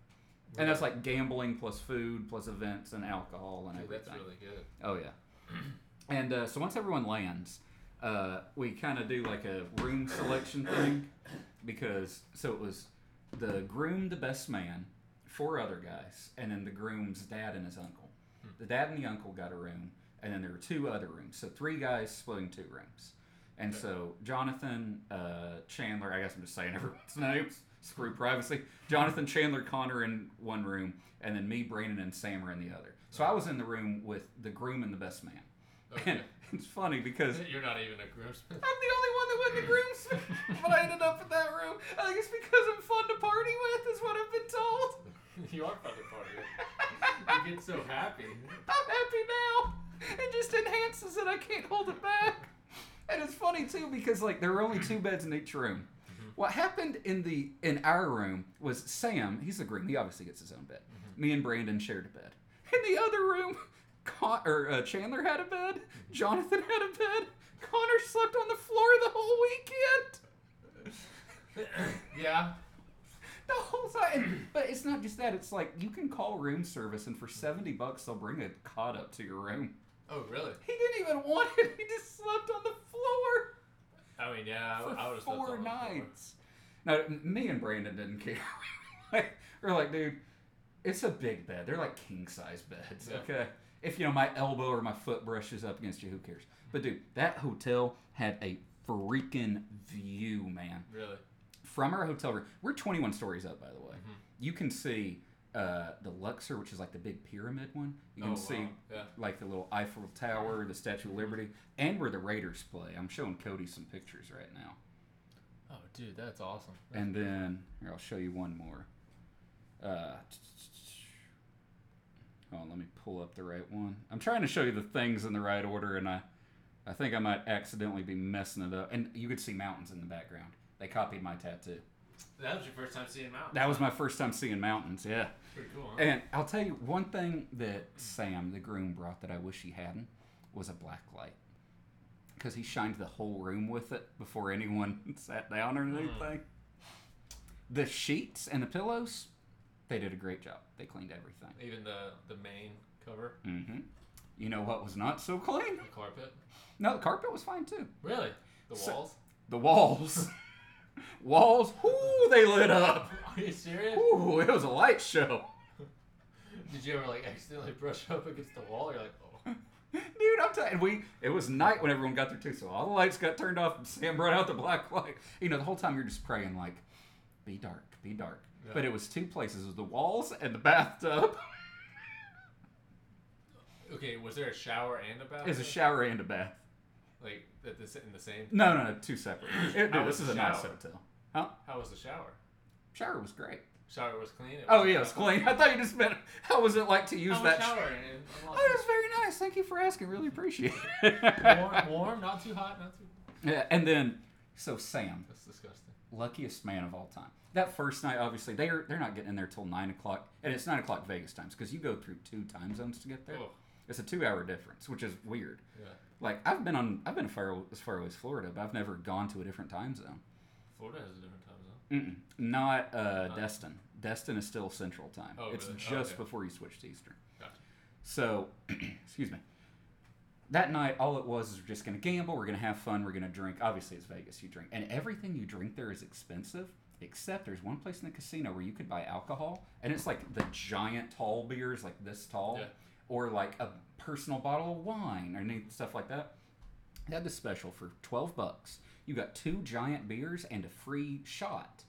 And that's like gambling plus food plus events and alcohol and Dude, everything. that's really good. Oh yeah. And uh, so once everyone lands, uh, we kind of do like a room selection thing because so it was the groom, the best man, four other guys, and then the groom's dad and his uncle. The dad and the uncle got a room, and then there were two other rooms. So three guys splitting two rooms. And so Jonathan, uh, Chandler, I guess I'm just saying everyone's names. Screw privacy. Jonathan, Chandler, Connor in one room, and then me, Brandon, and Sam are in the other. So I was in the room with the groom and the best man. Okay. And it's funny because You're not even a groomsman. I'm the only one that went to groomsmen, but I ended up in that room. I think it's because I'm fun to party with, is what I've been told. you are fun to party with. You get so happy. I'm happy now. It just enhances it. I can't hold it back. And it's funny too because like there were only two beds in each room. Mm-hmm. What happened in the in our room was Sam. He's the groom. He obviously gets his own bed. Mm-hmm. Me and Brandon shared a bed. In the other room, Con- or uh, Chandler had a bed. Jonathan had a bed. Connor slept on the floor the whole weekend. yeah. The whole time. But it's not just that. It's like you can call room service, and for seventy bucks, they'll bring a cot up to your room. Oh, really? He didn't even want it. He just slept on the floor I mean, yeah, I, for I would have four nights. Now, me and Brandon didn't care. like, we're like, dude, it's a big bed. They're like king size beds. Yeah. Okay. If you know my elbow or my foot brushes up against you, who cares? But dude, that hotel had a freaking view, man. Really? From our hotel room, we're 21 stories up, by the way. Mhm. You can see uh, the Luxor, which is like the big pyramid one. You can oh, see wow. Yeah. like the little Eiffel Tower, the Statue of Liberty, and where the Raiders play. I'm showing Cody some pictures right now. Oh, dude, that's awesome. And then here, I'll show you one more. Uh, let me pull up the right one. I'm trying to show you the things in the right order, and I, I think I might accidentally be messing it up. And you could see mountains in the background. They copied my tattoo. that was your first time seeing mountains. That was my first time seeing mountains. Yeah. Pretty cool, huh? And I'll tell you one thing that Sam, the groom, brought that I wish he hadn't was a black light. Because he shined the whole room with it before anyone sat down or hmm. anything. The sheets and the pillows, they did a great job. They cleaned everything. Even the the main cover, hmm You know what was not so clean? the carpet. No, the carpet was fine too. Really? The So- walls? The walls, walls, ooh, they lit up. Are you serious? Ooh, it was a light show. Did you ever like accidentally brush up against the wall? You're like, oh. Dude, I'm telling you, we it was night when everyone got there too, so all the lights got turned off and Sam brought out the black light. You know, the whole time you're just praying like, be dark, be dark. Yeah. But it was two places, it was the walls and the bathtub. Okay, was there a shower and a bath? It was a shower and a bath. Like at the, in the same. No, no, no, two separate. It- was this is a nice hotel. Huh? How was the shower? Shower was great. Shower was clean. It Oh was- yeah, it's clean. I thought you just meant how was it like to use How that? sh- shower? Oh, it was very nice. Thank you for asking. Really appreciate it. Warm, warm, not too hot, not too. Yeah, and then so Sam, That's disgusting. luckiest man of all time. That first night, obviously, they're they're not getting in there till nine o'clock, and it's nine o'clock Vegas times because you go through two time zones to get there. Oh, It's a two hour difference, which is weird. yeah. Like I've been on, I've been far as far away as Florida, but I've never gone to a different time zone. Florida has a different time zone. Mm-mm. Not uh, Destin. Destin is still Central Time. Oh, it's really? Oh, just okay. before you switch to Eastern. Gotcha. So, excuse me. That night, all it was is we're just going to gamble. We're going to have fun. We're going to drink. Obviously, it's Vegas. You drink, and everything you drink there is expensive. Except there's one place in the casino where you could buy alcohol, and it's like the giant tall beers, like this tall, Yeah. or like a personal bottle of wine or any stuff like that. They had this special for twelve bucks. You got two giant beers and a free shot.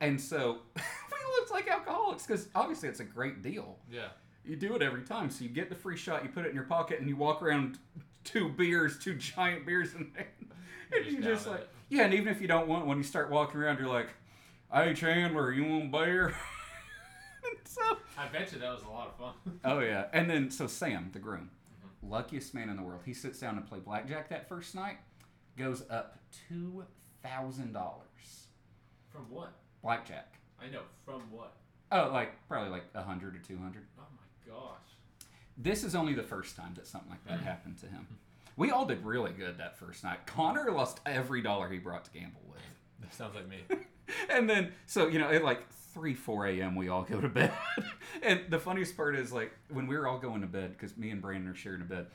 And so we looked like alcoholics because obviously it's a great deal. Yeah. You do it every time. So you get the free shot, you put it in your pocket, and you walk around two beers, two giant beers. And Just you just like, it. yeah, and even if you don't want one, you start walking around, you're like, hey, Chandler, you want beer? so, I bet you that was a lot of fun. oh, yeah. And then, so Sam, the groom, Mm-hmm. luckiest man in the world, he sits down to play blackjack that first night, goes up $2,000. From what? Blackjack. I know. From what? Oh, like, probably like a 100 or 200 Oh my gosh. This is only the first time that something like that happened to him. We all did really good that first night. Connor lost every dollar he brought to gamble with. That sounds like me. And then, so, you know, at like 3, 4 a.m., we all go to bed. and the funniest part is, like, when we were all going to bed, because me and Brandon are sharing a bed,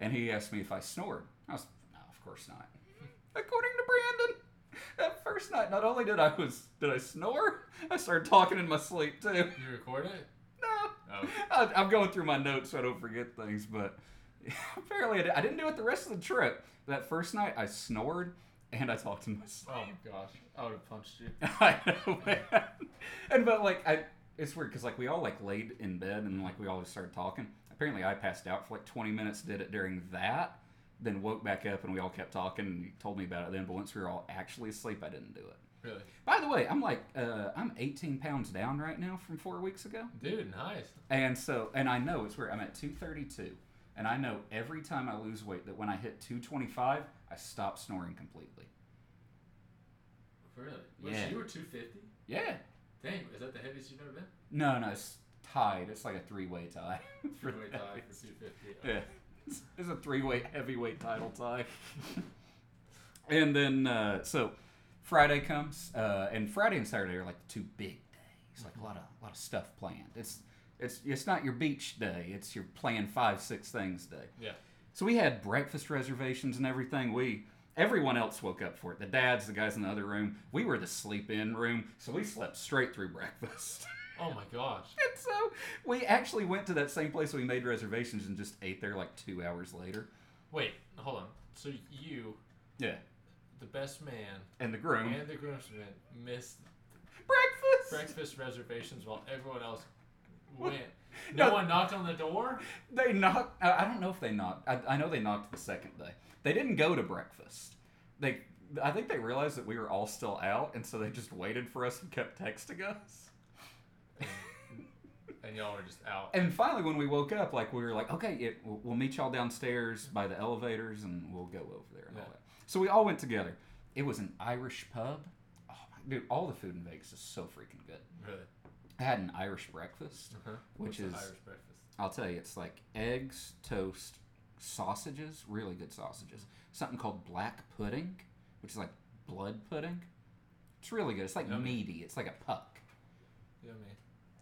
and he asked me if I snored. I was, no, of course not. According to Brandon, that first night, not only did I was did I snore, I started talking in my sleep too. You record it? No. Oh. I, I'm going through my notes so I don't forget things, but apparently I, did, I didn't do it the rest of the trip. That first night, I snored and I talked in my sleep. Oh gosh. I would have punched you. I know, man. And but like I, it's weird because like we all like laid in bed and like we all just started talking. Apparently, I passed out for like 20 minutes. Did it during that, then woke back up and we all kept talking. and He told me about it then, but once we were all actually asleep, I didn't do it. Really? By the way, I'm like uh, I'm 18 pounds down right now from four weeks ago. Dude, nice. And so, and I know it's where I'm at 232. And I know every time I lose weight that when I hit 225, I stopped snoring completely. Really? Wait, Yeah. so you were 250? Yeah. Dang, is that the heaviest you've ever been? No, no, it's tied. It's like a three way tie. Three-way tie for 250. Yeah. It's, it's a three way heavyweight title tie. and then, uh, so Friday comes, uh, and Friday and Saturday are like the two big days. Like a lot of, a lot of stuff planned. It's, it's, it's not your beach day. It's your plan five, six things day. Yeah. So we had breakfast reservations and everything. We everyone else woke up for it. The dads, the guys in the other room. We were the sleep in room, so we slept straight through breakfast. Oh my gosh. and so we actually went to that same place we made reservations and just ate there like two hours later. Wait, hold on. So you, Yeah. the best man, And the groom. and the groomsman missed breakfast. breakfast reservations while everyone else went. No No. one knocked on the door? They knocked. I don't know if they knocked. I, I know they knocked the second day. They didn't go to breakfast. They. I think they realized that we were all still out, and so they just waited for us and kept texting us. And y'all were just out. And finally, when we woke up, like we were like, okay, it, we'll, meet y'all downstairs by the elevators, and we'll go over there and all that. So we all went together. It was an Irish pub. Oh my, dude, all the food in Vegas is so freaking good. Really? I had an Irish breakfast. Uh-huh. Which is- Irish breakfast. I'll tell you, it's like eggs, toast, sausages, really good sausages. Something called black pudding, which is like blood pudding. It's really good. It's like Yummy. meaty. It's like a puck. Yummy.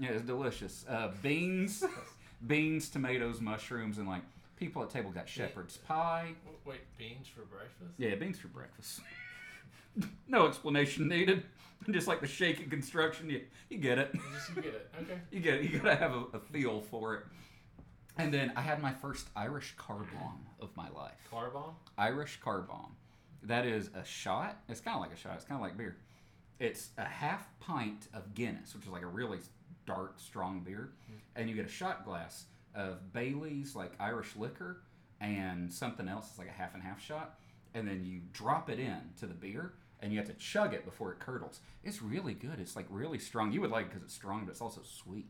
Yeah, it's delicious. Uh, beans, beans, tomatoes, mushrooms, and like people at table got shepherd's pie. Wait, beans for breakfast? Yeah, beans for breakfast. no explanation needed. Just like the shaky construction, you you get it. You just you get it. Okay. You get it. You gotta have a, a feel for it. And then I had my first Irish car bomb of my life. Car bomb? Irish car bomb. That is a shot. It's kind of like a shot. It's kind of like beer. It's a half pint of Guinness, which is like a really dark, strong beer, hmm. and you get a shot glass of Bailey's like Irish liquor and something else. It's like a half and half shot. and then you drop it in to the beer, and you have to chug it before it curdles. It's really good. It's like really strong. You would like it because it's strong, but it's also sweet.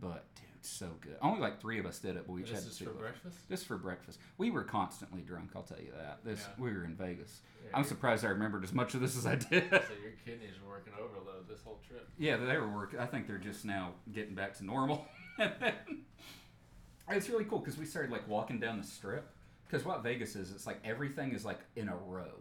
But dude, so good. Only like three of us did it, but we each This had is two. for it. breakfast. Just for breakfast. We were constantly drunk. I'll tell you that. This Yeah. we were in Vegas. Yeah, I'm surprised I remembered as much of this as I did. So your kidneys were working overload this whole trip. Yeah, they were working. I think they're just now getting back to normal. it's really cool because we started like walking down the strip. Because what Vegas is, it's like everything is like in a row,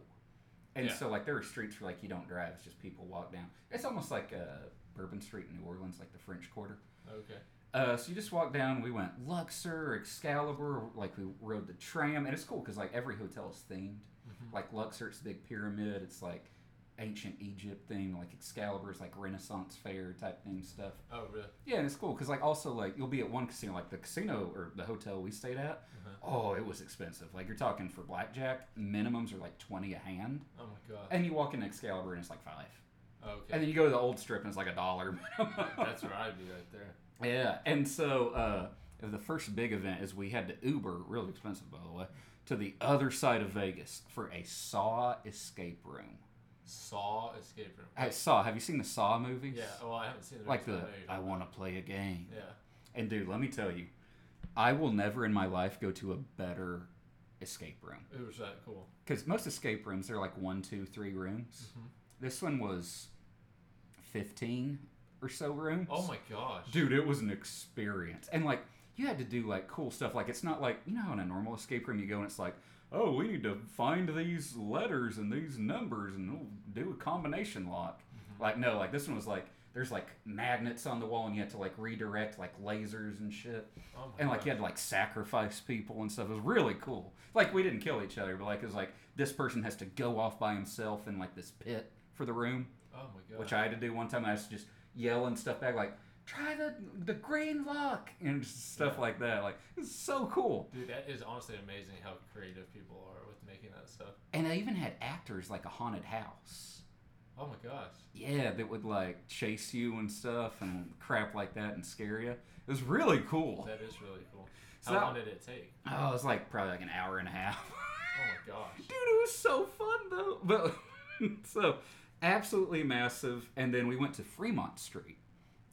and Yeah. so like there are streets where like you don't drive; it's just people walk down. It's almost like uh, Bourbon Street in New Orleans, like the French Quarter. Okay. Uh, so you just walk down. We went Luxor, Excalibur, like we rode the tram, and it's cool because like every hotel is themed. Mhm. Like Luxor, it's a big pyramid. It's like ancient Egypt thing. Like Excalibur is like Renaissance fair type thing stuff. Oh really? Yeah, and it's cool because like also like you'll be at one casino, like the casino or the hotel we stayed at. Uh-huh. Oh, it was expensive. Like you're talking for blackjack, minimums are like twenty a hand, Oh my god. and you walk in Excalibur and it's like five. Okay. And then you go to the old strip and it's like a dollar. That's where I'd be right there. Yeah, and so uh, the first big event is we had to Uber, really expensive by the way, to the other side of Vegas for a Saw escape room. Saw escape room. I Saw. Have you seen the Saw movies? Yeah. Well, I haven't seen the Like the but I know you're I talking want to play a game. Yeah. And dude, let me tell you, I will never in my life go to a better escape room It was that cool. because most escape rooms are like one, two, three rooms. Mhm. This one was fifteen or so rooms. Oh my gosh. dude it was an experience and like you had to do like cool stuff like it's not like you know how in a normal escape room you go and it's like oh we need to find these letters and these numbers and we'll do a combination lock. Mm-hmm. Like no like this one was like there's like magnets on the wall and you had to like redirect like lasers and shit. Oh my and like you had to like sacrifice people and stuff. It was really cool. Like we didn't kill each other but like it was like this person has to go off by himself in like this pit for the room Oh my god. which I had to do one time. I was just yelling stuff back like, "Try the the green lock" and stuff Yeah. like that. Like it's so cool. Dude, that is honestly amazing how creative people are with making that stuff. And I even had actors like a haunted house. Oh my gosh. Yeah, that would like chase you and stuff and crap like that and scare you. It was really cool. That is really cool. How long did it take? Oh, it was like probably like an hour and a half. Oh my gosh. Dude, it was so fun though. But so absolutely massive. And then we went to Fremont Street,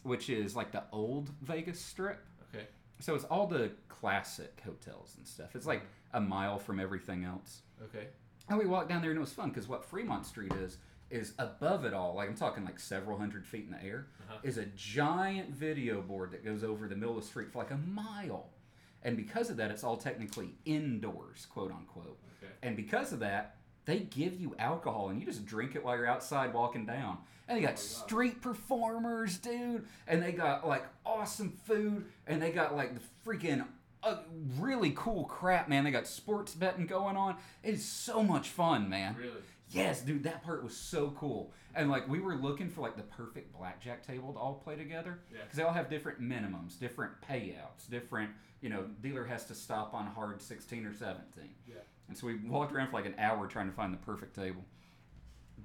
which is like the old Vegas strip. Okay. So it's all the classic hotels and stuff. It's like a mile from everything else. Okay. And we walked down there and it was fun because what Fremont Street is is above it all. Like I'm talking like several hundred feet in the air. Uh-huh. Is a giant video board that goes over the middle of the street for like a mile. And because of that, it's all technically indoors, quote unquote. Okay. And because of that, they give you alcohol and you just drink it while you're outside walking down. And they got street performers, dude. And they got like awesome food. And they got like the freaking uh, really cool crap, man. They got sports betting going on. It is so much fun, man. Really? Yes, dude, that part was so cool. And like we were looking for like the perfect blackjack table to all play together Yeah. because they all have different minimums, different payouts, different. You know, dealer has to stop on hard sixteen or seventeen. Yeah. And so we walked around for like an hour trying to find the perfect table.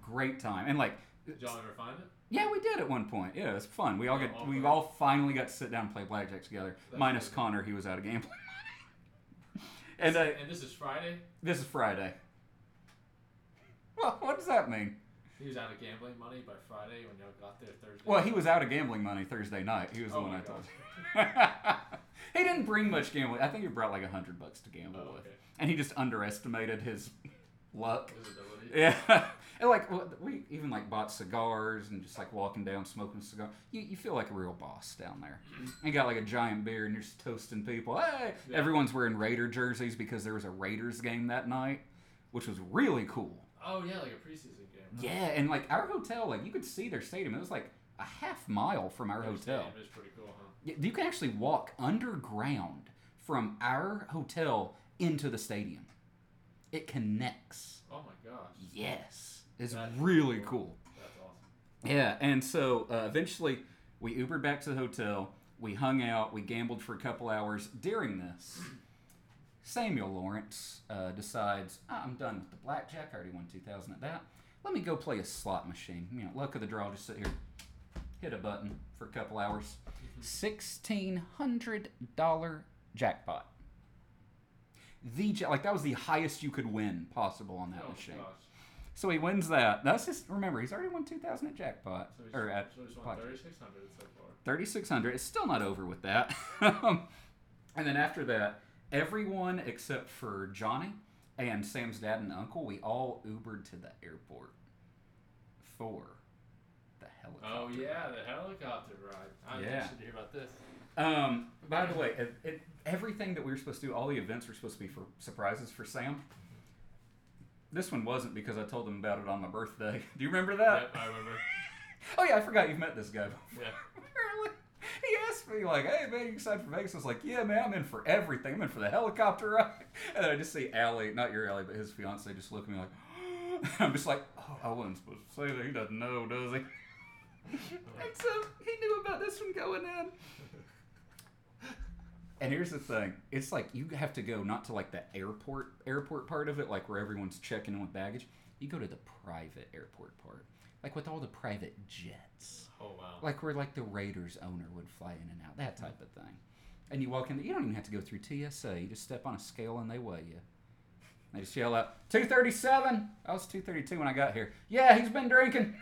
Great time, and like, Did y'all ever find it? yeah, we did at one point. Yeah, it was fun. We all Yeah, get, all we all finally got to sit down and play blackjack together. That's minus Connor, he was out of gambling. and uh, and this is Friday. this is Friday. Well, what does that mean? He was out of gambling money by Friday when y'all got there Thursday. Well, he was out of gambling money Thursday night. He was the one I told you. he didn't bring much gambling. I think he brought like a hundred bucks to gamble Oh, with, okay. and he just underestimated his luck. Yeah, and like we even like bought cigars and just like walking down smoking a cigar. You, you feel like a real boss down there. And got like a giant beer and you're just toasting people. Hey, Yeah. everyone's wearing Raider jerseys because there was a Raiders game that night, which was really cool. Oh yeah, like a preseason game. Yeah, and like our hotel, like you could see their stadium. It was like a half mile from our Their hotel. is pretty cool, huh? You can actually walk underground from our hotel into the stadium. It connects. Oh my gosh. Yes, it's That's really cool. cool. That's awesome. Yeah, and so uh, eventually we Ubered back to the hotel. We hung out. We gambled for a couple hours. During this, Samuel Lawrence uh, decides, "Ah, I'm done with the blackjack. I already won 2000 at that. Let me go play a slot machine. You know, luck of the draw, just sit here, hit a button for a couple hours. $1,600 jackpot. the like that was the highest you could win possible on that Oh, machine. gosh. So he wins that. That's just remember he's already won two thousand at jackpot So he's, or at so he's won 3,600 so far. thirty six hundred. It's still not over with that. Um, and then after that, everyone except for Johnny and Sam's dad and uncle, we all Ubered to the airport for the helicopter. Oh, yeah, the helicopter ride. I'm Yeah. interested to hear about this. Um, by the way, it, it, everything that we were supposed to do, all the events were supposed to be for surprises for Sam. This one wasn't because I told him about it on my birthday. Do you remember that? Yep, I remember. Oh yeah, I forgot you've met this guy. Yeah. Apparently, he asked me like, "Hey man, you excited for Vegas?" I was like, "Yeah man, I'm in for everything. I'm in for the helicopter ride." And then I just see Allie, not your Allie, but his fiance, just look at me like, I'm just like, "Oh, I wasn't supposed to say that. He doesn't know, does he?" and so he knew about this one going in. And here's the thing: it's like you have to go not to like the airport airport part of it, like where everyone's checking in with baggage. You go to the private airport part, like with all the private jets, Oh, wow. like where like the Raiders owner would fly in and out, that type of thing. And you walk in, you don't even have to go through TSA. You just step on a scale and they weigh you. They just yell out, 237. I was 232 when I got here. Yeah, he's been drinking.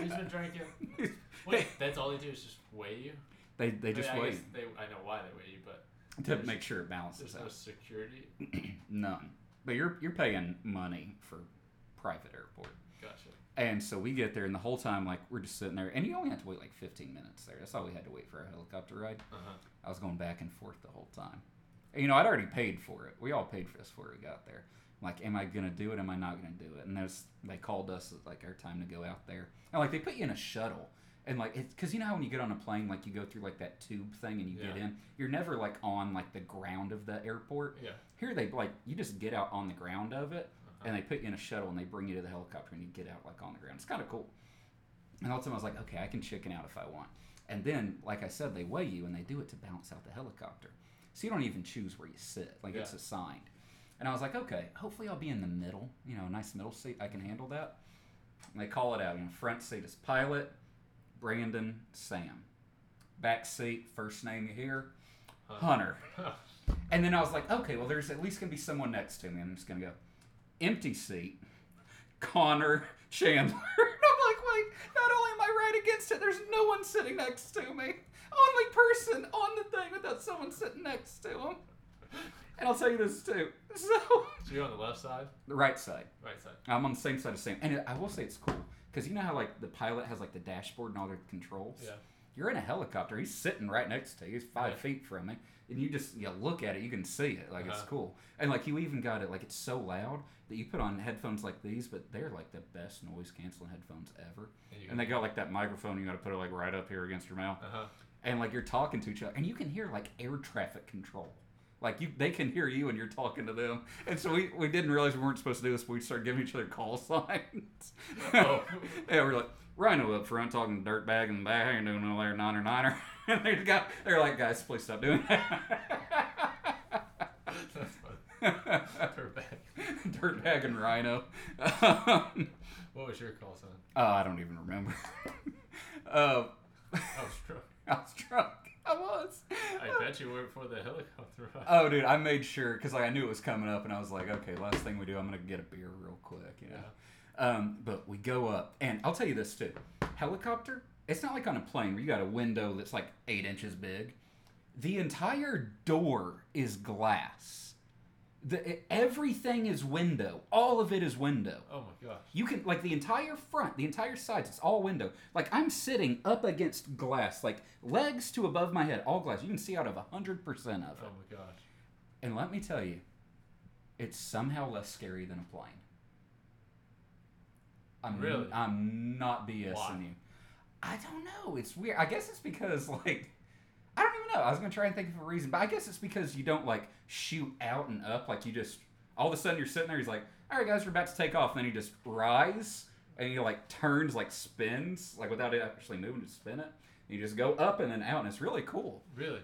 He's been drinking. Wait, that's all they do is just weigh you? They, they just I, mean, I guess they, I know why they wait, but to make sure it balances out. there's no security. None. But you're you're paying money for private airport. Gotcha. And so we get there, and the whole time, like, we're just sitting there, and you only have to wait like 15 minutes there. That's all we had to wait for a helicopter ride. Uh-huh. I was going back and forth the whole time. And, you know, I'd already paid for it. We all paid for this before we got there. I'm like, am I gonna do it? Am I not gonna do it? And there's they called us like our time to go out there, and like they put you in a shuttle, and like it's because you know how when you get on a plane, like you go through like that tube thing and you get in, you're never like on like the ground of the airport. Yeah. Here they like you just get out on the ground of it, Uh-huh. and they put you in a shuttle and they bring you to the helicopter and you get out like on the ground. It's kind of cool. And time I was like, okay, I can chicken out if I want. And then, like I said, they weigh you and they do it to balance out the helicopter. So you don't even choose where you sit. Like it's assigned. And I was like, okay, hopefully I'll be in the middle. You know, a nice middle seat. I can handle that. And they call it out. You know, front seat is pilot, Brandon, Sam. Back seat, first name you hear, Hunter. And then I was like, okay, well, there's at least gonna be someone next to me. I'm just gonna go empty seat, Connor Chandler. and I'm like, wait, not only am I right against it, there's no one sitting next to me. Only person on the thing without someone sitting next to him. And I'll tell you this too. So So you're on the left side? the right side. Right side. I'm on the same side as Sam, and I will say it's cool because you know how like the pilot has like the dashboard and all the controls. Yeah. You're in a helicopter. He's sitting right next to you. He's five feet from me, and you just you look at it. You can see it. Like it's Uh-huh. cool. And like you even got it. Like it's so loud that you put on headphones like these, but they're like the best noise canceling headphones ever. And, And they got like that microphone. You got to put it like right up here against your mouth, Uh-huh. and like you're talking to each other, and you can hear like air traffic control. Like you, they can hear you, and you're talking to them. And so we, we didn't realize we weren't supposed to do this. But we started giving each other call signs. Oh. yeah, we're like Rhino up front talking Dirtbag in the back. How you doing over there, niner niner? And they got they're like, guys, please stop doing that. That's funny. Dirtbag. Dirtbag and Rhino. Um, What was your call sign? oh, I don't even remember. uh, I was drunk. I was drunk. I was. I bet you were before the helicopter ride. Oh, dude, I made sure because like, I knew it was coming up, and I was like, okay, last thing we do, I'm gonna get a beer real quick, you know. Um, but we go up, and I'll tell you this too: helicopter. It's not like on a plane where you got a window that's like eight inches big. The entire door is glass. The everything is window. All of it is window. Oh my gosh. You can like the entire front, the entire sides, it's all window. Like I'm sitting up against glass, like legs to above my head, all glass. You can see out of hundred percent of it. Oh my gosh. And let me tell you, it's somehow less scary than a plane. I'm Really? I'm not BSing Why? you. I don't know. It's weird. I guess it's because like I don't even know. I was gonna try and think of a reason, but I guess it's because you don't like shoot out and up. Like you just all of a sudden you're sitting there. He's like, "All right, guys, we're about to take off." And then he just rise and he like turns, like spins, like without it actually moving, to spin it. And You just go up and then out, and it's really cool. Really?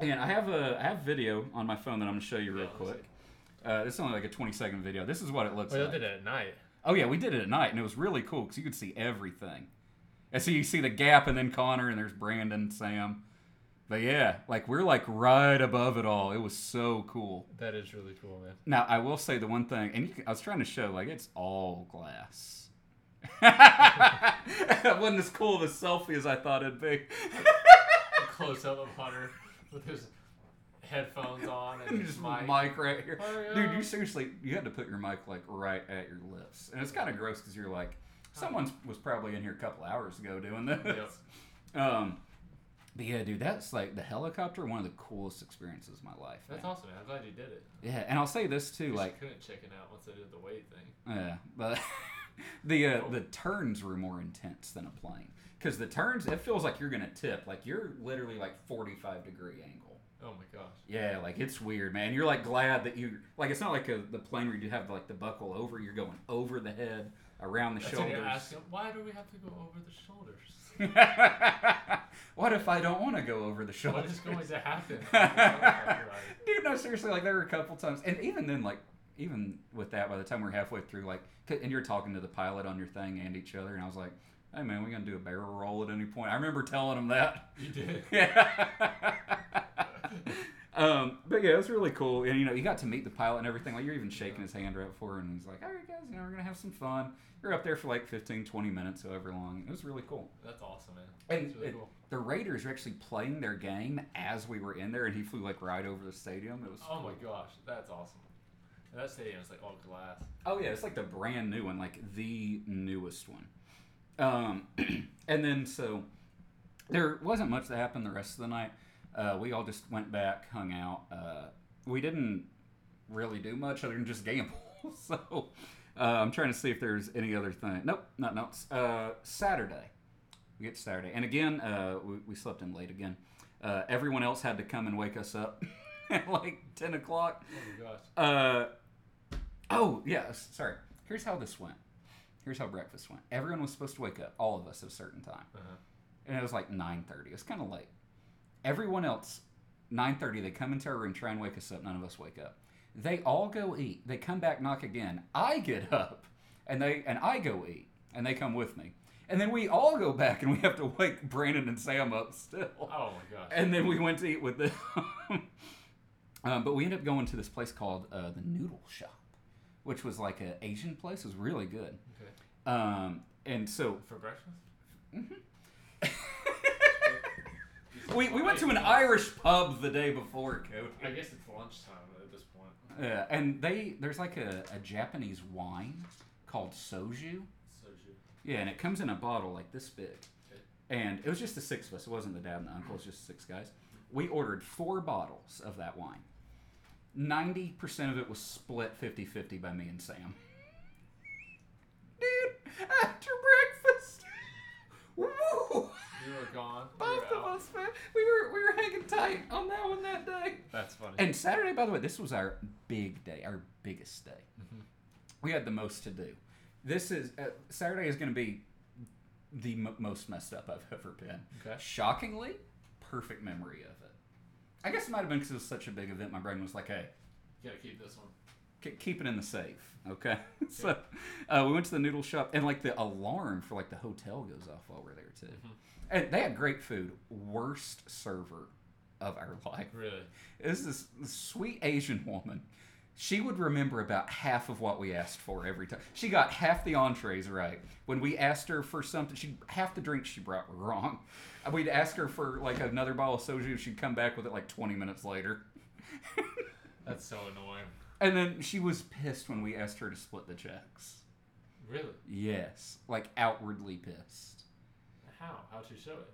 And I have a I have video on my phone that I'm gonna show you real Yeah, quick. Uh, this is only like a 20 second video. This is what it looks Well, like. they did it at night. Oh yeah, we did it at night, and it was really cool because you could see everything. And so you see the gap, and then Connor, and there's Brandon, Sam. But yeah, like we're like right above it all. It was so cool. That is really cool, man. Now I will say the one thing, and you can, I was trying to show like it's all glass. it wasn't as cool of a selfie as I thought it'd be. A close up of Hunter with his headphones on and his Just mic. mic right here, Oh, dude. You seriously, you had to put your mic like right at your lips, and it's kind of gross because you're like, someone was probably in here a couple hours ago doing this. Yep. Um, but yeah, dude, that's like the helicopter. One of the coolest experiences of my life. That's man. awesome, man. I'm glad you did it. Yeah, and I'll say this too, like you couldn't check it out once I did the weight thing. Yeah, but the uh, the turns were more intense than a plane because the turns it feels like you're gonna tip, like you're literally like 45 degree angle. Oh my gosh. Yeah, like it's weird, man. You're like glad that you like it's not like a, the plane where you have like the buckle over. You're going over the head, around the That's shoulders. asking, why do we have to go over the shoulders? what if I don't want to go over the shoulder? What is going to happen? on the helicopter ride? Dude, no, seriously, like there were a couple times, and even then, like even with that, by the time we're halfway through, like, and you're talking to the pilot on your thing and each other, and I was like, "Hey, man, we're gonna do a barrel roll at any point?" I remember telling him that. You did. Yeah. um, but yeah, it was really cool, and you know, you got to meet the pilot and everything. Like, you're even shaking his hand right before, and he's like, "All right, guys, you know, we're gonna have some fun." You're up there for like 15, 20 minutes, however long. It was really cool. That's awesome, man. And That's really it- cool. The Raiders were actually playing their game as we were in there, and he flew like right over the stadium. It was Oh my gosh, that's awesome. And that stadium is like all glass. Oh yeah, it's like the brand new one, like the newest one. Um, and then so there wasn't much that happened the rest of the night. Uh, we all just went back, hung out. Uh, we didn't really do much other than just gamble. so uh, I'm trying to see if there's any other thing. Nope, nothing else. Uh, Saturday, we get to Saturday, and again, uh, we, we slept in late again. Uh, everyone else had to come and wake us up at like 10 o'clock. Oh my gosh. Uh, oh, yes. Sorry. Here's how this went. Here's how breakfast went. Everyone was supposed to wake up, all of us, at a certain time, Uh-huh. and it was like 9:30. It's kind of late. Everyone else, 9:30, they come into our room, try and wake us up. None of us wake up. They all go eat. They come back, knock again. I get up, and they and I go eat, and they come with me. And then we all go back, and we have to wake Brandon and Sam up still. Oh my gosh. And then we went to eat with them. um, but we ended up going to this place called uh, the Noodle Shop, which was like an Asian place. It was really good. Okay. Um, and so For breakfast? we, we went to an Irish pub the day before, Cody. I guess it's lunchtime at this point. Yeah, and they there's like a, a Japanese wine called soju. Yeah, and it comes in a bottle like this big. And it was just the six of us. It wasn't the dad and the uncle. It was just six guys. We ordered four bottles of that wine. 90% of it was split 50 50 by me and Sam. Dude, after breakfast. Woo! You were gone. Both of us, man. We were, we were hanging tight on that one that day. That's funny. And Saturday, by the way, this was our big day, our biggest day. Mhm. We had the most to do. This is uh, Saturday is going to be the m- most messed up I've ever been. Okay. Shockingly, perfect memory of it. I guess it might have been because it was such a big event. My brain was like, "Hey, You gotta keep this one. k- keep it in the safe." Okay. so uh, we went to the noodle shop, and like the alarm for like the hotel goes off while we're there too. Mhm. And they had great food. Worst server of our life. Really? It was this, this sweet Asian woman. She would remember about half of what we asked for every time. She got half the entrees right. When we asked her for something, she half the drinks she brought were wrong. We'd ask her for like another bottle of soju. She'd come back with it like 20 minutes later. That's so annoying. and then she was pissed when we asked her to split the checks. Really? Yes, like outwardly pissed. How? How'd you show it?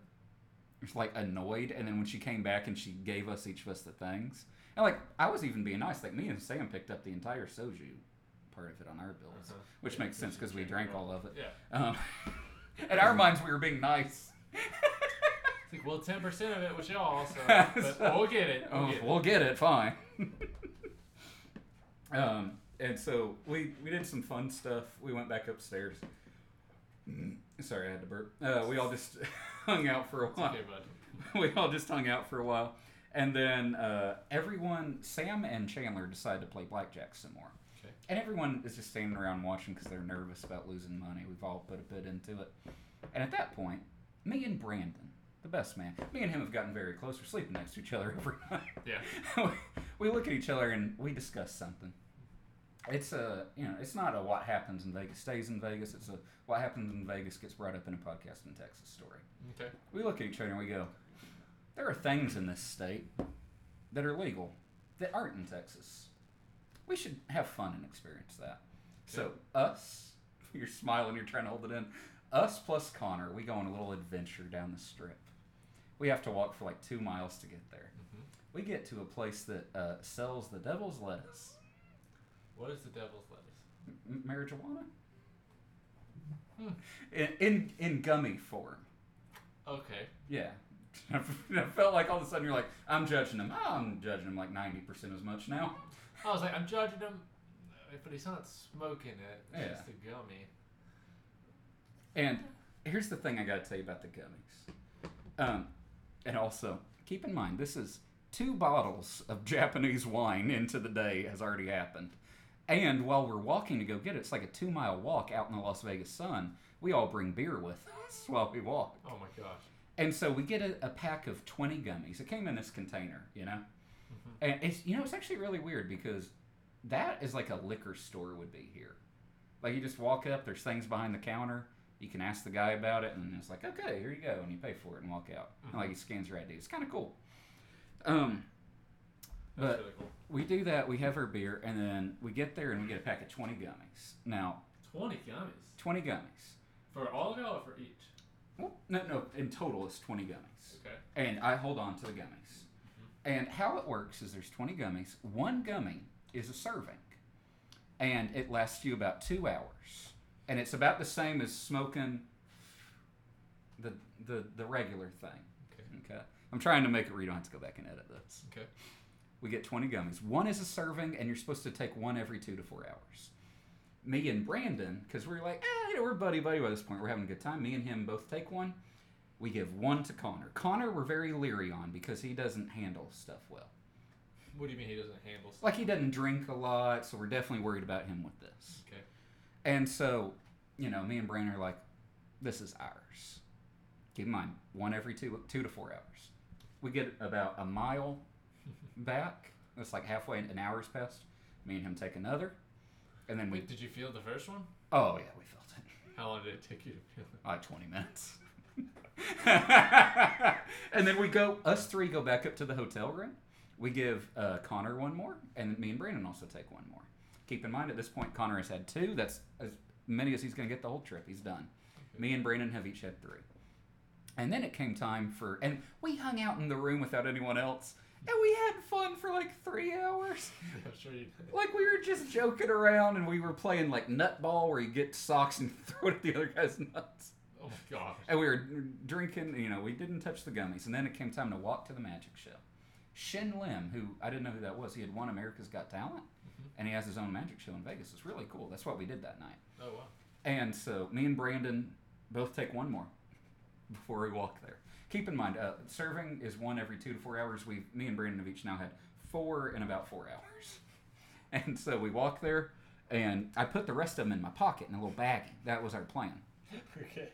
Just like annoyed. And then when she came back and she gave us each of us the things, and like I was even being nice. Like me and Sam picked up the entire soju part of it on our bills, Uh-huh. which Yeah, makes sense because we drank all of it. Yeah. Um, in our minds, we were being nice. It's like, well, 10% of it was y'all, so. But So- we'll get it. We'll Oh, get it. we'll get it, fine. um, and so we we did some fun stuff. We went back upstairs. Sorry, I had to burp. Uh, we all just hung out for a It's while. okay, bud. we all just hung out for a while, and then uh, everyone, Sam and Chandler, decide to play blackjack some more. Okay. And everyone is just standing around watching because they're nervous about losing money. We've all put a bit into it. And at that point, me and Brandon the best man. Me and him have gotten very close. We're sleeping next to each other every night. Yeah. we look at each other and we discuss something. It's a you know it's not a what happens in Vegas stays in Vegas. It's a what happens in Vegas gets brought up in a podcast in Texas story. Okay. We look at each other and we go, there are things in this state that are legal that aren't in Texas. We should have fun and experience that. So us, you're smiling, you're trying to hold it in. Us plus Connor, we go on a little adventure down the strip. We have to walk for like two miles to get there. hmm We get to a place that uh, sells the devil's lettuce, What is the devil's lettuce? M- marijuana, Hmm. in, in in gummy form. Okay. Yeah. I felt like all of a sudden you're like, I'm judging him. I'm judging him like 90% as much now. I was like, I'm judging him, but he's not smoking it. It's Yeah. just a gummy. And here's the thing I got to tell you about the gummies. Um, and also, keep in mind, this is two bottles of Japanese wine into the day has already happened. And while we're walking to go get it, it's like a two mile walk out in the Las Vegas sun. We all bring beer with us while we walk. Oh my gosh. And so we get a, a pack of 20 gummies. It came in this container, you know? And it's, you know, it's actually really weird because that is like a liquor store would be here. Like you just walk up, there's things behind the counter. You can ask the guy about it, and it's like, okay, here you go, and you pay for it and walk out. And like he scans your ID. It's kind of cool. Um, That's but really cool. we do that. We have our beer, and then we get there and we get a pack of 20 gummies. Now, 20 gummies. 20 gummies. For all of y'all or for each? Well, no, no. In total, it's 20 gummies. Okay. and I hold on to the gummies. Mm-hmm. And how it works is there's 20 gummies. One gummy is a serving, and it lasts you about two hours. And it's about the same as smoking the the, the regular thing. Okay. Okay. I'm trying to make it you don't have to go back and edit this. Okay. We get 20 gummies. One is a serving, and you're supposed to take one every two to four hours. Me and Brandon, because we're like, eh, you know, we're buddy buddy by this point. We're having a good time. Me and him both take one. We give one to Connor. Connor, we're very leery on because he doesn't handle stuff well. What do you mean he doesn't handle stuff? Like he doesn't drink a lot, so we're definitely worried about him with this. Okay. And so, you know, me and Brandon are like, this is ours. Keep in mind, one every two two to four hours. We get about a mile back. It's like halfway, an hour's passed. Me and him take another, and then we. Did you feel the first one? Oh yeah, we felt it. How long did it take you to feel it? Like twenty minutes. and then we go. Us three go back up to the hotel room. We give uh, Connor one more, and me and Brandon also take one more. Keep in mind, at this point, Connor has had two. That's as many as he's going to get the whole trip. He's done. Me and Brandon have each had three. And then it came time for, and we hung out in the room without anyone else, and we had fun for like three hours. I'm sure you did. Like we were just joking around, and we were playing like nutball, where you get socks and throw it at the other guy's nuts. Oh my gosh. And we were drinking, you know, we didn't touch the gummies. And then it came time to walk to the magic show. Shin Lim, who I didn't know who that was, he had won America's Got Talent, mm-hmm. and he has his own magic show in Vegas. It's really cool. That's what we did that night. Oh wow. And so me and Brandon both take one more before we walk there. Keep in mind, uh, serving is one every two to four hours. We, me and Brandon have each now had four in about four hours. And so we walk there, and I put the rest of them in my pocket in a little baggie. That was our plan. Okay.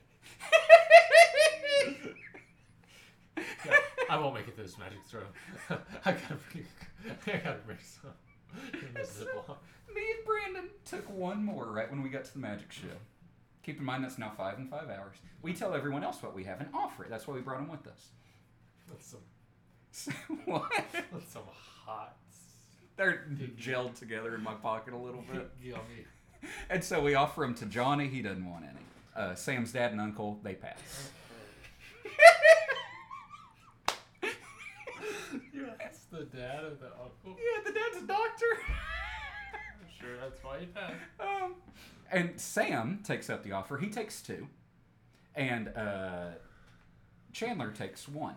Yeah, I won't make it through this magic throw. I gotta bring, I gotta bring some. in this So, Ziploc. me and Brandon took one more right when we got to the magic show. Keep in mind that's now five and five hours. We tell everyone else what we have and offer it. That's why we brought them with us. That's some, what? that's some hot. They're gelled together in my pocket a little bit. Yummy. And so we offer them to Johnny. He doesn't want any. Uh, Sam's dad and uncle, they pass. Yeah, that's the dad of the uncle. yeah, the dad's a doctor. I'm sure that's why he passed. um, and Sam takes up the offer. He takes two, and uh, Chandler takes one,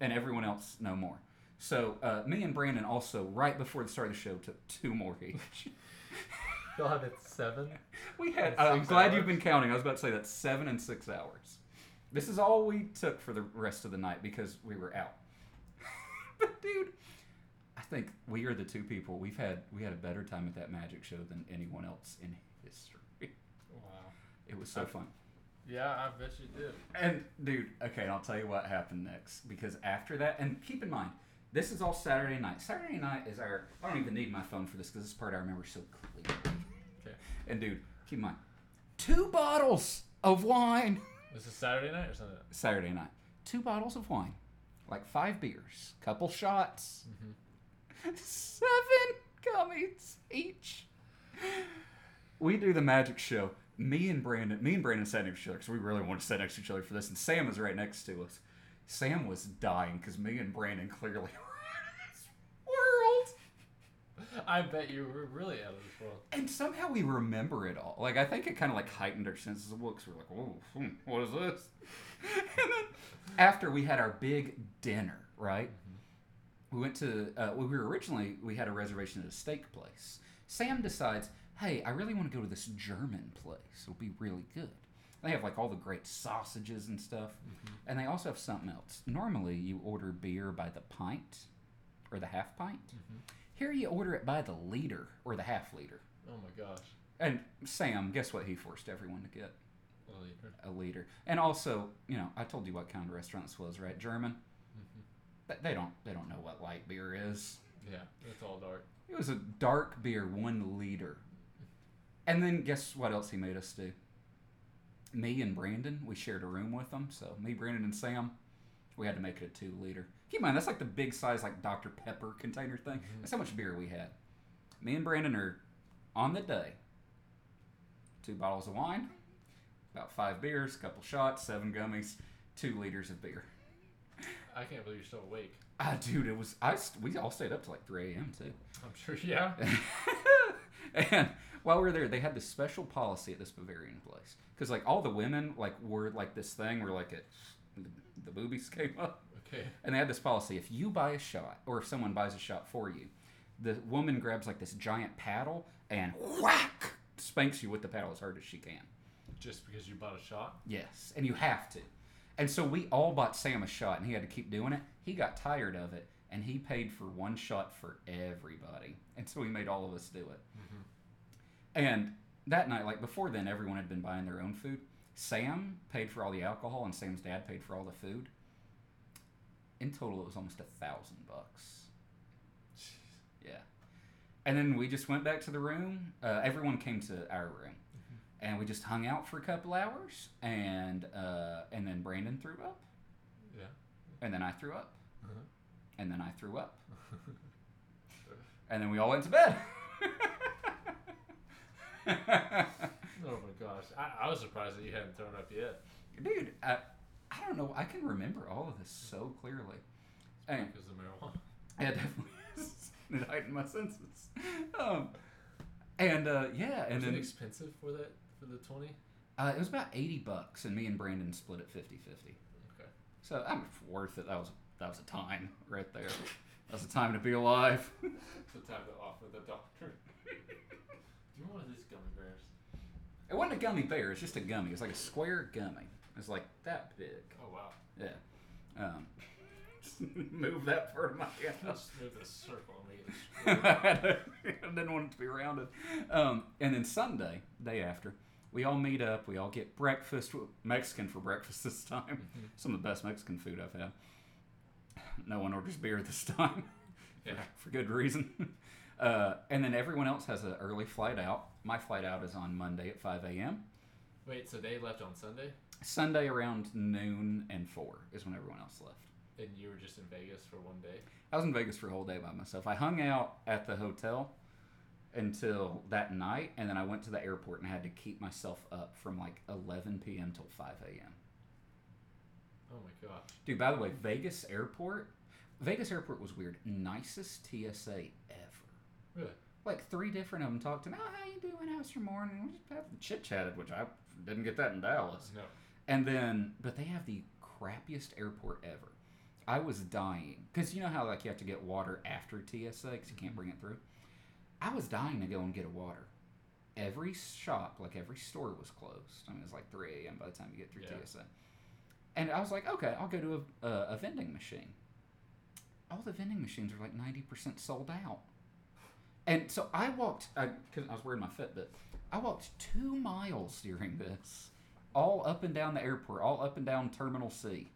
and everyone else no more. So uh, me and Brandon also, right before the start of the show, took two more each. You'll have it seven. we had. That's I'm glad hours? you've been counting. I was about to say that's seven and six hours. This is all we took for the rest of the night because we were out. but dude, I think we are the two people we've had. We had a better time at that magic show than anyone else in history. Wow. It was so fun. Yeah, I bet you did. And dude, okay, and I'll tell you what happened next because after that, and keep in mind, this is all Saturday night. Saturday night is our. I don't even need my phone for this because this part I remember so clearly. Okay. And dude, keep in mind, two bottles of wine. This is Saturday night or something. Saturday night, two bottles of wine, like five beers, couple shots, mm-hmm. seven gummies each. We do the magic show. Me and Brandon, me and Brandon sat next to each other because we really wanted to sit next to each other for this, and Sam was right next to us. Sam was dying because me and Brandon clearly were in this world. I bet you were really out of this world. And somehow we remember it all. Like I think it kind of like heightened our senses of looks. We're like, "Whoa, hmm, what is this?" and then after we had our big dinner, right? We went to. Uh, we were originally we had a reservation at a steak place. Sam decides, "Hey, I really want to go to this German place. It'll be really good." They have like all the great sausages and stuff, mm-hmm. and they also have something else. Normally, you order beer by the pint or the half pint. Mm-hmm. Here, you order it by the liter or the half liter. Oh my gosh. And Sam, guess what he forced everyone to get? A liter. A liter. And also, you know, I told you what kind of restaurant this was, right? German. Mm-hmm. But they don't they don't know what light beer is. Yeah, it's all dark. It was a dark beer, one liter. And then guess what else he made us do? Me and Brandon, we shared a room with them. So me, Brandon, and Sam, we had to make it a two liter. Keep in mind, that's like the big size, like Dr. Pepper container thing. That's how much beer we had. Me and Brandon are on the day. Two bottles of wine, about five beers, couple shots, seven gummies, two liters of beer. I can't believe you're still awake. Ah, dude, it was I. st- We all stayed up till like three a.m. too. I'm sure. Yeah. and while we were there, they had this special policy at this Bavarian place because like all the women like were like this thing where like it, the boobies came up, Okay. and they had this policy: if you buy a shot or if someone buys a shot for you, the woman grabs like this giant paddle and whack spanks you with the paddle as hard as she can. Just because you bought a shot. Yes, and you have to. And so we all bought Sam a shot, and he had to keep doing it. He got tired of it, and he paid for one shot for everybody. And so he made all of us do it. Mm-hmm. And that night, like before then, everyone had been buying their own food. Sam paid for all the alcohol, and Sam's dad paid for all the food. In total, it was almost a thousand bucks. Yeah. And then we just went back to the room. Uh, everyone came to our room, and we just hung out for a couple hours. And uh, and then Brandon threw up, Yeah. and then I threw up, Uh-huh. and then I threw up, and then we all went to bed. Oh my gosh. I, I was surprised that you hadn't thrown up yet. Dude, I, I don't know. I can remember all of this so clearly. And Because of marijuana. Yeah, definitely. It heightened my senses. Um, and uh, yeah, and Was it then expensive for that for the twenty? uh, it was about eighty bucks, and me and Brandon split it 50-50. Okay. So I'm worth it. That was that was a time right there. That's was a time to be alive. It's the time to offer the doctor. Do you want one of these gummy bears? It wasn't a gummy bear. It's just a gummy. It's like a square gummy. It's like that big. Oh wow. Yeah. Um, move that part of my hand. Let's move this circle and make it. I didn't want it to be rounded. Um, and then Sunday, day after, we all meet up. We all get breakfast, Mexican for breakfast this time. Some of the best Mexican food I've had. No one orders beer this time, Yeah. for good reason. Uh, and then everyone else has an early flight out. My flight out is on Monday at 5 a.m. Wait, so they left on Sunday, Sunday around noon and 4 is when everyone else left. and you were just in Vegas for one day. I was in Vegas for a whole day by myself. I hung out at the hotel until that night, and then I went to the airport and had to keep myself up from like 11 p.m. till 5 a.m. Oh my gosh. Dude, by the way, Vegas airport, Vegas airport was weird. Nicest TSA ever. Really? Like three different of them talked to me. Oh, how you doing? How's your morning? We just chit chatted, which I didn't get that in Dallas. No. And then, but they have the crappiest airport ever. I was dying because you know how like you have to get water after TSA because you can't mm-hmm. bring it through. I was dying to go and get a water. Every shop, like every store, was closed. I mean, it's like 3 a.m. by the time you get through Yeah. TSA. And I was like, okay, I'll go to a, a, a vending machine. All the vending machines are like 90% sold out. And so I walked, because I, was wearing my Fitbit, I walked two miles during this all up and down the airport, all up and down Terminal C.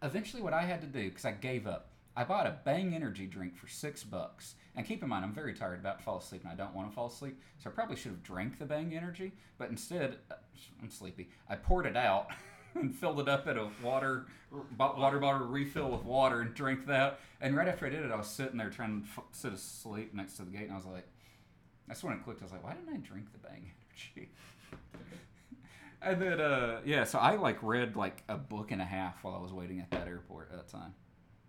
Eventually, what I had to do, because I gave up, I bought a Bang energy drink for six bucks. And keep in mind, I'm very tired, about to fall asleep, and I don't want to fall asleep. So I probably should have drank the Bang energy, but instead, uh, I'm sleepy. I poured it out and filled it up at a water water bottle refill with water and drank that. And right after I did it, I was sitting there trying to f- sit asleep next to the gate, and I was like, that's when it clicked. I was like, why didn't I drink the Bang energy? and then, uh, yeah, so I like read like a book and a half while I was waiting at that airport at that time,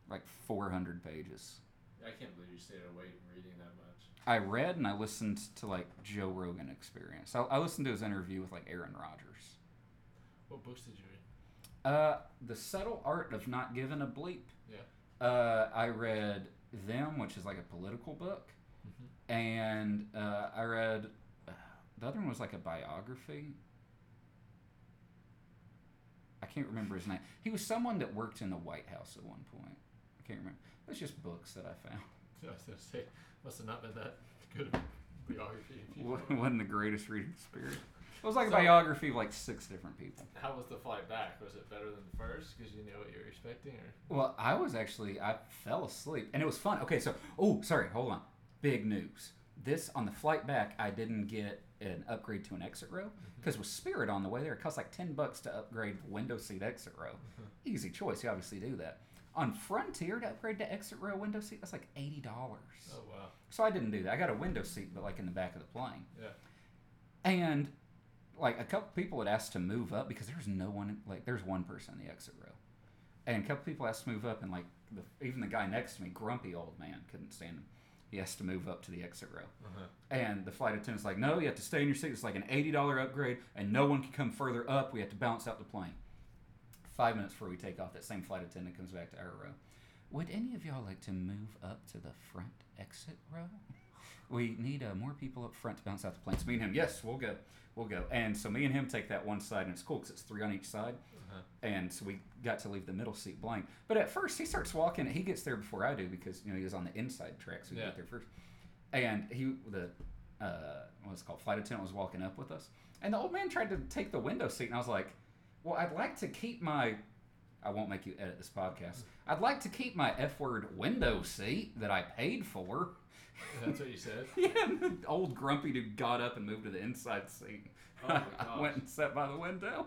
like 400 pages. I can't believe you stayed awake reading that much. I read and I listened to like Joe Rogan Experience. I, I listened to his interview with like Aaron Rodgers. What books did you read? Uh, the subtle art of not giving a bleep. Yeah. Uh, I read them, which is like a political book, and uh, I read uh, the other one was like a biography. I can't remember his name. He was someone that worked in the White House at one point. I can't remember. It's just books that I found. I was gonna say, must have not been that good of a biography. if you- Wa- wasn't the greatest reading experience. It was like a biography of like six different people. How was the flight back? Was it better than the first because you knew what you were expecting, or? Well, I was actually I fell asleep and it was fun. Okay, so oh sorry, hold on. Big news. This on the flight back, I didn't get an upgrade to an exit row mm-hmm. because with Spirit on the way there, it cost like ten bucks to upgrade window seat exit row. Mm-hmm. Easy choice. You obviously do that. On Frontier to upgrade to exit row window seat, that's like eighty dollars. Oh wow. So I didn't do that. I got a window seat, but like in the back of the plane. Yeah. And like a couple people had asked to move up because there was no one like there's one person in the exit row, and a couple people asked to move up, and like the, even the guy next to me, grumpy old man, couldn't stand him. He has to move up to the exit row, Uh-huh. and the flight attendant's like, "No, you have to stay in your seat. It's like an eighty dollar upgrade, and no one can come further up. We have to bounce out the plane." Five minutes before we take off, that same flight attendant comes back to our row. Would any of y'all like to move up to the front exit row? We need uh, more people up front to bounce out the plane. So me and him, yes, we'll go, we'll go. And so me and him take that one side, and it's cool because it's three on each side. Uh-huh. And so we got to leave the middle seat blank. But at first, he starts walking. He gets there before I do because you know he was on the inside track, so he Yeah. got there first. And he, the uh, what's it called flight attendant, was walking up with us, and the old man tried to take the window seat, and I was like, "Well, I'd like to keep my." I won't make you edit this podcast. I'd like to keep my F word window seat that I paid for. That's what you said. Yeah, old grumpy dude got up and moved to the inside seat. Oh my I went and sat by the window.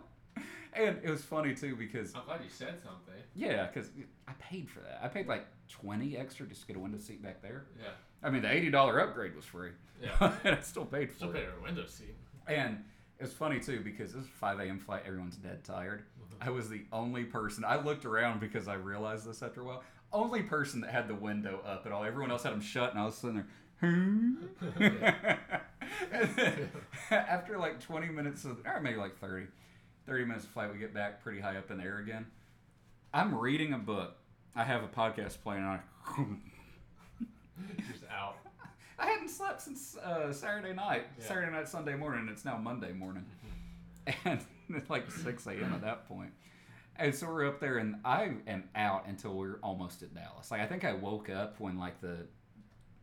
And it was funny too because I'm glad you said something. yeah, because I paid for that. I paid like twenty extra just to get a window seat back there. Yeah. I mean, the eighty dollar upgrade was free, Yeah. and I still paid for Still it. pay a window seat. And it was funny too because this is a five a.m. flight. Everyone's dead tired. I was the only person. I looked around because I realized this after a while. Only person that had the window up at all. Everyone else had them shut, and I was sitting there. Hmm? then after like 20 minutes of, or maybe like 30, 30 minutes of flight, we get back pretty high up in the air again. I'm reading a book. I have a podcast playing on. Just out. I hadn't slept since uh, Saturday night. Yeah. Saturday night, Sunday morning. It's now Monday morning. And it's like 6 a.m. at that point. And so we're up there, and I am out until we're almost at Dallas. Like, I think I woke up when, like, the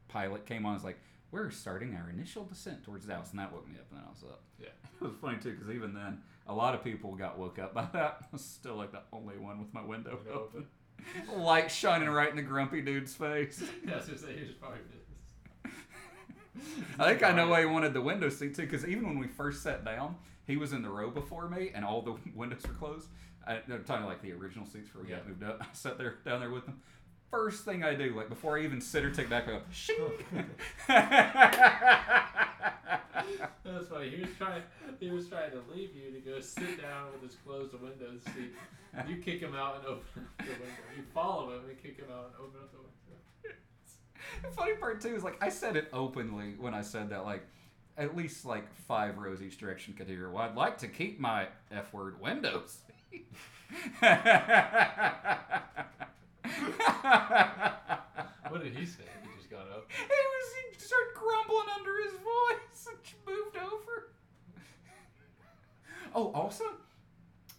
pilot came on. I was like, we're starting our initial descent towards Dallas. And that woke me up, and then I was up. Yeah. It was funny, too, because even then, a lot of people got woke up by that. I was still, like, the only one with my window Window open. Light shining right in the grumpy dude's face. Yeah, I was gonna say he was probably. I think I know why he wanted the window seat too, because even when we first sat down, he was in the row before me, and all the windows were closed. I, I'm talking like the original seats before we got moved up. I sat there down there with them. First thing I do, like before I even sit or take back, I go. That's funny. He was trying. He was trying to leave you to go sit down with his closed window seat. You kick him out and open up the window. You follow him and kick him out and open up the window. the funny part too is like I said it openly when I said that, like at least like five rows each direction could hear. Well, I'd like to keep my F word windows. What did he say? He just got up. He was he started grumbling under his voice and moved over. Oh, also,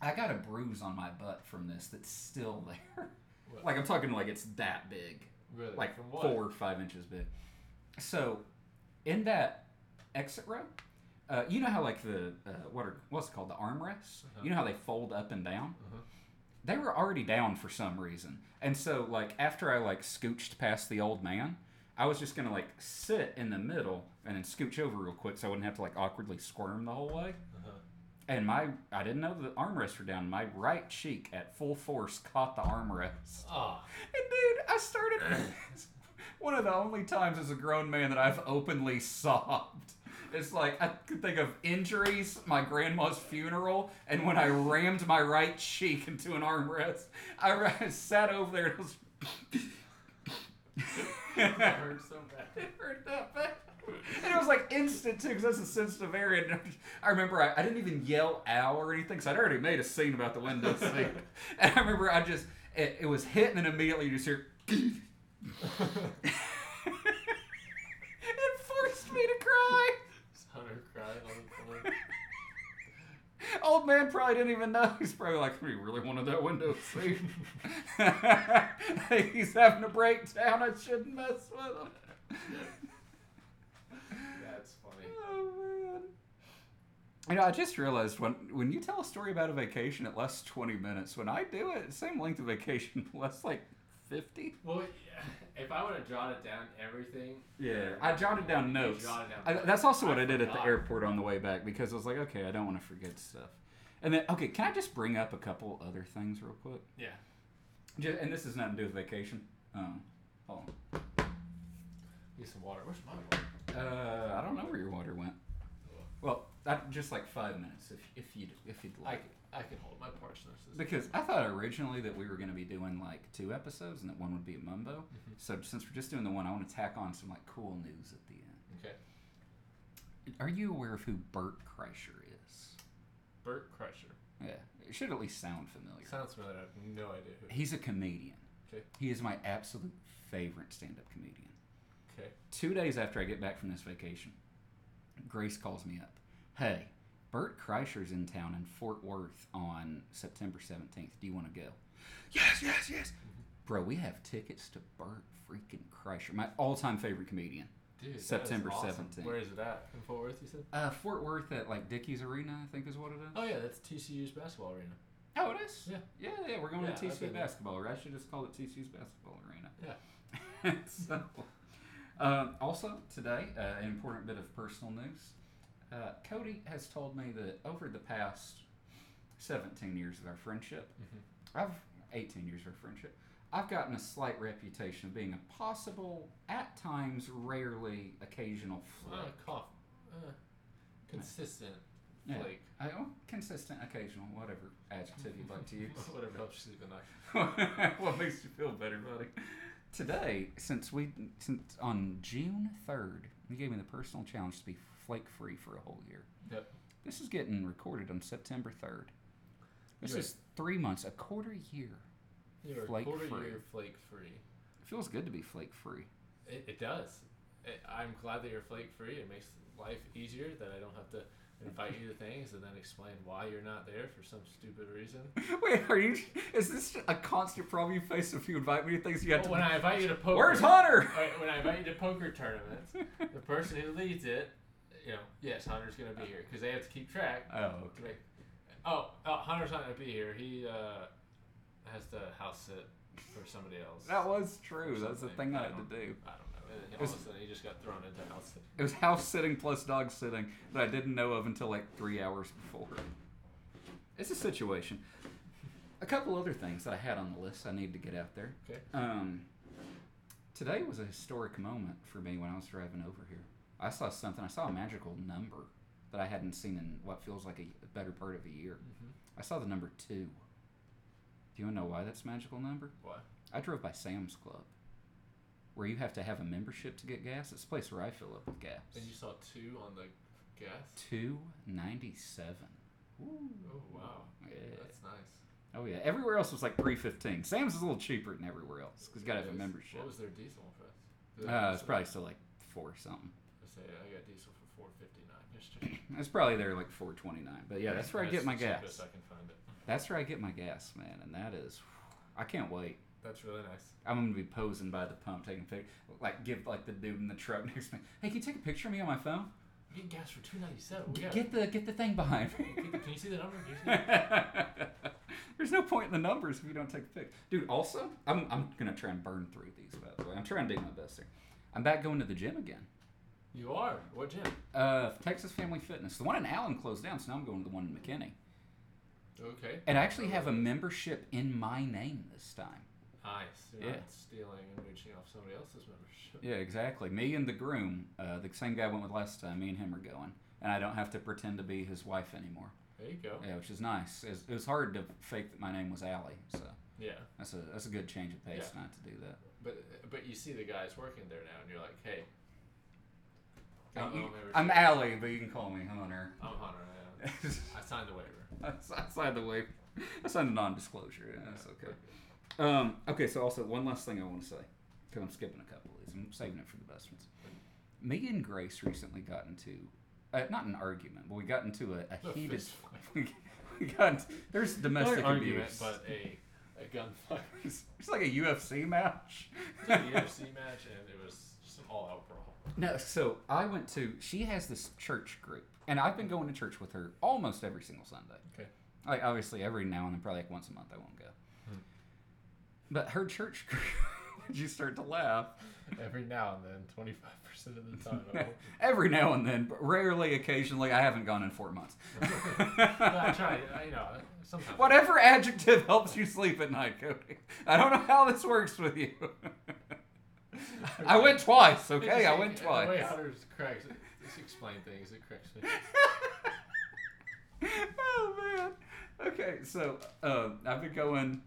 I got a bruise on my butt from this that's still there. What? Like I'm talking like it's that big, Really? like four or five inches big. So, in that exit row, Uh, you know how like the uh, what are what's it called the armrests? Uh-huh. You know how they fold up and down. Uh-huh. They were already down for some reason, and so like after I like scooched past the old man, I was just gonna like sit in the middle and then scooch over real quick so I wouldn't have to like awkwardly squirm the whole way. Uh-huh. And my I didn't know the armrests were down. My right cheek at full force caught the armrest. Oh, And dude, I started. one of the only times as a grown man that I've openly sobbed. It's like I could think of injuries, my grandma's funeral, and when I rammed my right cheek into an armrest. I, ra- sat over there and it was. it hurt so bad. it hurt that bad. And it was like instant too, because that's a sensitive area. And I remember I, I didn't even yell "ow" or anything, because I'd already made a scene about the window seat. and I remember I just it, it was hitting, and immediately you just hear. it forced me to cry. Hunter cried on the phone. Old man probably didn't even know. He's probably like, "We really wanted that window seat." He's having a breakdown. I shouldn't mess with him. That's funny. Oh man. You know, I just realized when when you tell a story about a vacation, it lasts twenty minutes. When I do it, same length of vacation, lasts like fifty. Well, yeah, if I would have jotted down everything. Yeah, I jotted down You notes. jotted down I, that's also what I I did at the airport on the way back because I was like, okay, I don't want to forget stuff. And then, okay, can I just bring up a couple other things real quick? Yeah. Ju- and this has nothing to do with vacation. Um, hold on. Get some water. Where's my water? Uh, I don't know where your water went. Well, that, just like five minutes, if if you if you'd I like. I can hold my parchness. Because I thought originally that we were going to be doing like two episodes and that one would be a mumbo. Mhm. So since we're just doing the one, I want to tack on some like cool news at the end. Okay. Are you aware of who Bert Kreischer is? Bert Kreischer. Yeah, it should at least sound familiar. Sounds familiar. I have no idea who. He's a comedian. Okay. He is my absolute favorite stand-up comedian. Okay. Two days after I get back from this vacation, Grace calls me up. Hey, Bert Kreischer's in town in Fort Worth on September 17th. Do you want to go? Yes, yes, yes. Bro, we have tickets to Bert freaking Kreischer, my all-time favorite comedian. Dude, September awesome. 17th. Where is it at? In Fort Worth, you said? Uh, Fort Worth at like Dickies Arena, I think is what it is. Oh yeah, that's TCU's basketball arena. Oh, it is. Yeah. yeah, yeah. We're going Yeah, to I've TCU been basketball. Or I should just call it TCU's basketball arena. Yeah. so, um, also today, uh, an important bit of personal news. Uh, Cody has told me that over the past 17 years of our friendship, Mhm. I've 18 years of our friendship. I've gotten a slight reputation of being a possible, at times, rarely, occasional Uh, flake. cough. Uh, consistent Yeah. flake. I, oh, consistent, occasional, whatever adjective you'd like to use. Whatever helps you sleep at night. what makes you feel better, buddy? Today, since we since on June third, you gave me the personal challenge to be flake free for a whole year. Yep. This is getting recorded on September third. This You're is three months, a quarter year. You're Flake quarter free. year flake free. It feels good to be flake free. It, it does. It, I'm glad that you're flake free. It makes life easier that I don't have to invite you to things and then explain why you're not there for some stupid reason. Wait, are you? Is this a constant problem you face if you invite me to things you have Well, to? when I invite you to poker, Where's Hunter? When I invite you to poker tournaments, the person who leads it, you know, yes, Hunter's gonna be here because they have to keep track. Oh, okay. make- Oh, oh, Hunter's not gonna be here. He uh, has to house sit for somebody else. That was true. That's the thing I I had to don't- I don't know. All was- of a sudden, he just got thrown into house sit. It was house sitting plus dog sitting that I didn't know of until like three hours before. It's a situation. A couple other things that I had on the list I need to get out there. Okay. Um, today was a historic moment for me when I was driving over here. I saw something. I saw a magical number that I hadn't seen in what feels like a, a better part of a year. Mm-hmm. I saw the number two. Do you want to know why that's a magical number? Why? I drove by Sam's Club, where you have to have a membership to get gas. It's a place where I fill up with gas. And you saw two on the gas. Two ninety seven. Oh wow. Yeah. That's nice. Oh yeah. Everywhere else was like three fifteen. Sam's is a little cheaper than everywhere else because you gotta have a membership. What was their diesel price? Uh, it's probably still like four something. I say I got diesel for four fifty nine yesterday. It's probably there like four twenty nine. But yeah, that's where I get my gas. I can find it. That's where I get my gas, man, and that is. I can't wait. That's really nice. I'm gonna be posing by the pump, taking pic, like give like the dude in the truck next to me. Hey, can you take a picture of me on my phone? Get gas for two ninety seven. Get the get the thing behind me. Can you see the number? Can see the- There's no point in the numbers if you don't take a pic. Dude, also, I'm, I'm going to try and burn through these, by the way. I'm trying to do my best here. I'm back going to the gym again. You are. What gym? Uh, Texas Family Fitness. The one in Allen closed down, so now I'm going to the one in McKinney. Okay. And I actually have a membership in my name this time. Nice. You're Yeah. not stealing and mooching off somebody else's membership. Yeah, exactly. Me and the groom, uh, the same guy I went with last time, me and him are going. And I don't have to pretend to be his wife anymore. There you go. Yeah, which is nice. It was, it was hard to fake that my name was Allie, so Yeah. that's a that's a good change of pace Yeah. not to do that. But but you see the guys working there now, and you're like, hey. Uh, got you- I'm Allie, but you can call me Hunter. I'm Hunter. Yeah. I signed the waiver. I signed the waiver. I signed a non-disclosure. Yeah, that's okay. Um, okay, so also one last thing I want to say because I'm skipping a couple of these. I'm saving it for the best ones. Me and Grace recently got into uh, not an argument, but we got into a, a heated. We, got into- there's domestic Not an argument, abuse. but a a gunfight. it's, it's like a UFC match. It was a UFC match, and it was just an all-out brawl. No, so I went to. She has this church group, and I've been going to church with her almost every single Sunday. Okay. Like obviously every now and then, probably like once a month, I won't go. Hmm. But her church group, you start to laugh. Every now and then, twenty-five percent of the time. Every now and then, but rarely, occasionally. I haven't gone in four months. I try. I, you know, sometimes. Whatever adjective helps you sleep at night, Cody. I don't know how this works with you. I went twice, okay? I went The way twice. Hunter's corrects, just explain things. It corrects me. oh man. Okay, so uh, I've been going.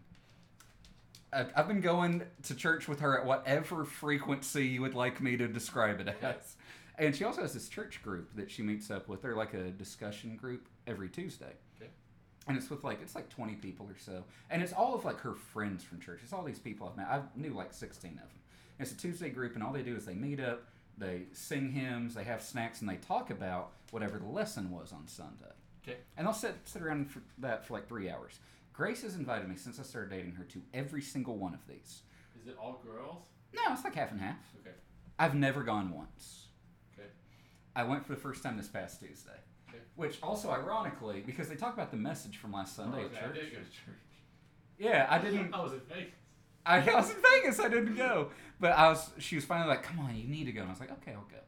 I've I've been going to church with her at whatever frequency you would like me to describe it as. And she also has this church group that she meets up with. They're like a discussion group every Tuesday. Okay. And it's with like it's like twenty people or so, and it's all of like her friends from church. It's all these people I've met. I knew like sixteen of them. It's a Tuesday group, and all they do is they meet up, they sing hymns, they have snacks, and they talk about whatever the lesson was on Sunday. Okay. And I'll sit sit around for that for like three hours. Grace has invited me since I started dating her to every single one of these. Is it all girls? No, it's like half and half. Okay. I've never gone once. Okay. I went for the first time this past Tuesday. Okay. Which also ironically, because they talk about the message from last Sunday Oh, at okay, I church. did go to church. Yeah, I didn't. I was in Vegas. I, was in Vegas. I didn't go, but I was. She was finally like, "Come on, you need to go." And I was like, "Okay, I'll go."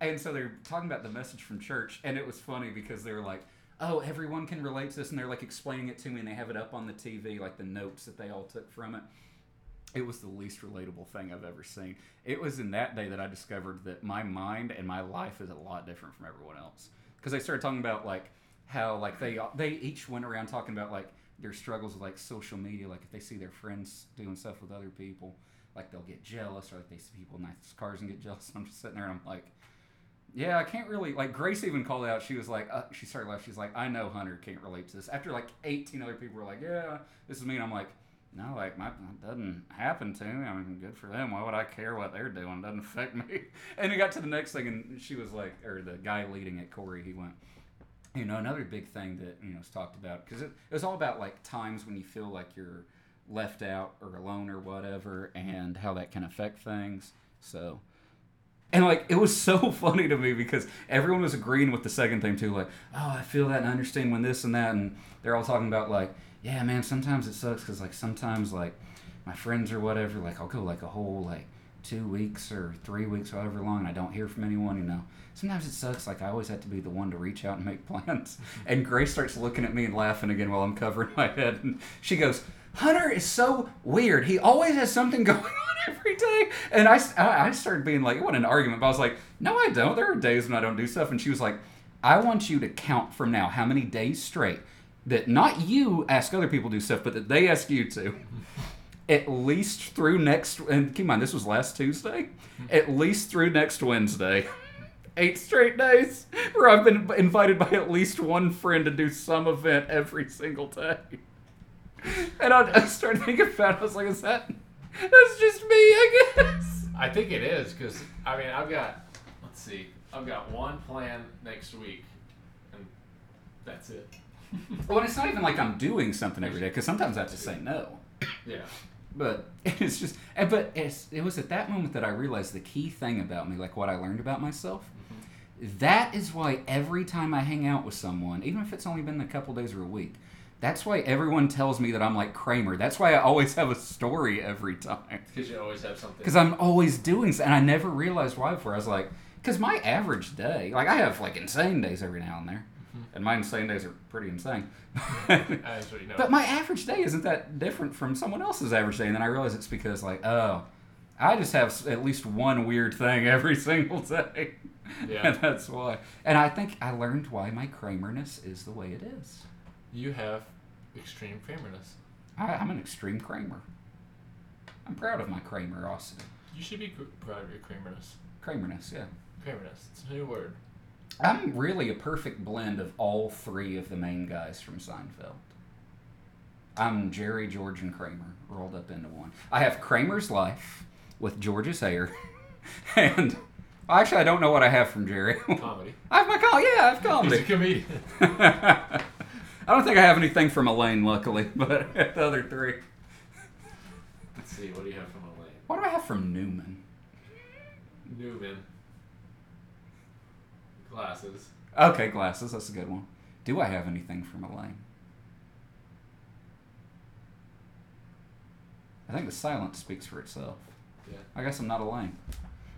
And so they're talking about the message from church, and it was funny because they were like, "Oh, everyone can relate to this," and they're like explaining it to me, and they have it up on the TV, like the notes that they all took from it. It was the least relatable thing I've ever seen. It was in that day that I discovered that my mind and my life is a lot different from everyone else. Because they started talking about like how like they they each went around talking about like their struggles with like social media. Like if they see their friends doing stuff with other people, like they'll get jealous, or like they see people in nice cars and get jealous. I'm just sitting there and I'm like, yeah, I can't really like. Grace even called out. She was like, uh, she started laughing. She's like, I know Hunter can't relate to this. After like 18 other people were like, yeah, this is me. And I'm like, no, like my doesn't happen to me. I mean, good for them. Why would I care what they're doing? It doesn't affect me. And it got to the next thing, and she was like, or the guy leading it, Corey, he went. You know, another big thing that you know is talked about because it, it was all about like times when you feel like you're left out or alone or whatever, and how that can affect things. So, and like it was so funny to me because everyone was agreeing with the second thing too, like, oh, I feel that and I understand when this and that, and they're all talking about like, yeah, man, sometimes it sucks because like sometimes like my friends or whatever, like I'll go like a whole like two weeks or three weeks, however long, and I don't hear from anyone, you know. Sometimes it sucks. Like I always have to be the one to reach out and make plans. And Grace starts looking at me and laughing again while I'm covering my head, and she goes, "Hunter is so weird. He always has something going on every day." And I, I started being like, wasn't an argument, but I was like, "No, I don't. There are days when I don't do stuff." And she was like, "I want you to count from now how many days straight that not you ask other people to do stuff, but that they ask you to." at least through next and keep in mind this was last Tuesday. Hmm. At least through next Wednesday. Eight straight days where I've been invited by at least one friend to do some event every single day. And I, I started thinking about it. I was like, is that that's just me, I guess. I think it is because I mean I've got let's see I've got one plan next week and that's it. Well, it's not even like I'm doing something every day because sometimes I have to say no. yeah. But it's just, but it's, it was at that moment that I realized the key thing about me, like what I learned about myself, mm-hmm. That is why every time I hang out with someone, even if it's only been a couple days or a week, that's why everyone tells me that I'm like Kramer. That's why I always have a story every time. Because you always have something. Because I'm always doing, and I never realized why before. I was like, because my average day, like I have like insane days every now and there, and my insane days are pretty insane. That's what know. But my average day isn't that different from someone else's average day, and then I realize it's because like, oh, I just have at least one weird thing every single day, Yeah. and that's why. And I think I learned why my Kramerness is the way it is. you have extreme Kramerness. I, I'm an extreme Kramer. I'm proud of my Kramerosity. You should be proud of your Kramerness. Kramerness, yeah. Kramerness. It's a new word. I'm really a perfect blend of all three of the main guys from Seinfeld. I'm Jerry, George, and Kramer rolled up into one. I have Kramer's life with George's hair, and actually, I don't know what I have from Jerry. Comedy. I have my com- yeah, I have comedy. He's a comedian. I don't think I have anything from Elaine, luckily, but the other three. Let's see. What do you have from Elaine? What do I have from Newman? Newman. Glasses. Okay, glasses. That's a good one. Do I have anything from Elaine? I think the silence speaks for itself. Yeah. I guess I'm not Elaine.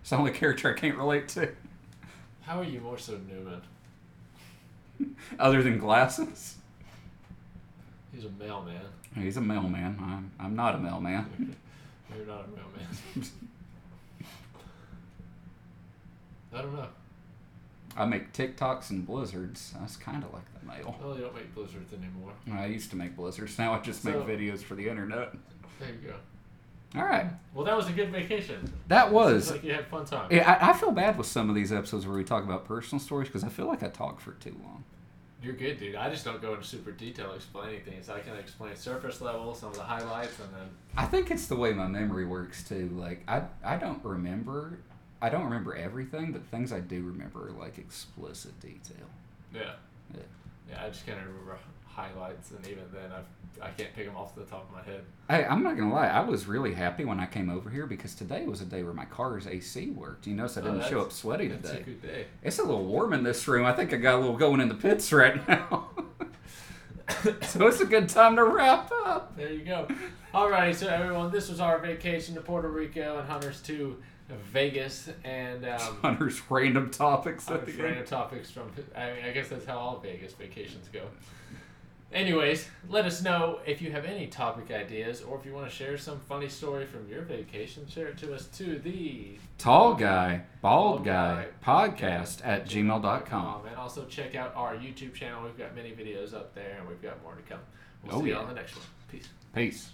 It's the only character I can't relate to, How are you more so Newman? other than glasses. He's a mailman. He's a mailman. I'm, I'm not a mailman. You're not a mailman. I don't know. I make TikToks and blizzards. That's kind of like the mail. Well, you don't make blizzards anymore. I used to make blizzards. Now I just make videos for the internet. There you go. All right, Well, that was a good vacation. that was. Seems like you had fun time. Yeah, I, I feel bad with some of these episodes where we talk about personal stories because I feel like I talk for too long. You're good, dude. I just don't go into super detail explaining things. I can explain surface level, some of the highlights, and then I think it's the way my memory works too. Like I I don't remember I don't remember everything, but things I do remember are like explicit detail. yeah, Yeah. yeah. I just kind of remember highlights, and even then, I I can't pick them off the top of my head. Hey, I'm not gonna lie, I was really happy when I came over here because today was a day where my car's AC worked. You notice I Oh, didn't show up sweaty It's a today. good day. It's a little warm in this room. I think I got a little going in the pits right now. so it's a good time to wrap up. There you go. Alrighty, so everyone, this was our vacation to Puerto Rico and Hunters to Vegas, and um, Hunter's random topics the random end. topics from. I mean, I guess that's how all Vegas vacations go. Anyways, let us know if you have any topic ideas or if you want to share some funny story from your vacation. Share it to us to the Tall guy, bald Bald guy, podcast at gmail.com. And also check out our YouTube channel. We've got many videos up there, and we've got more to come. We'll Oh, see you on the next one. Peace. Peace.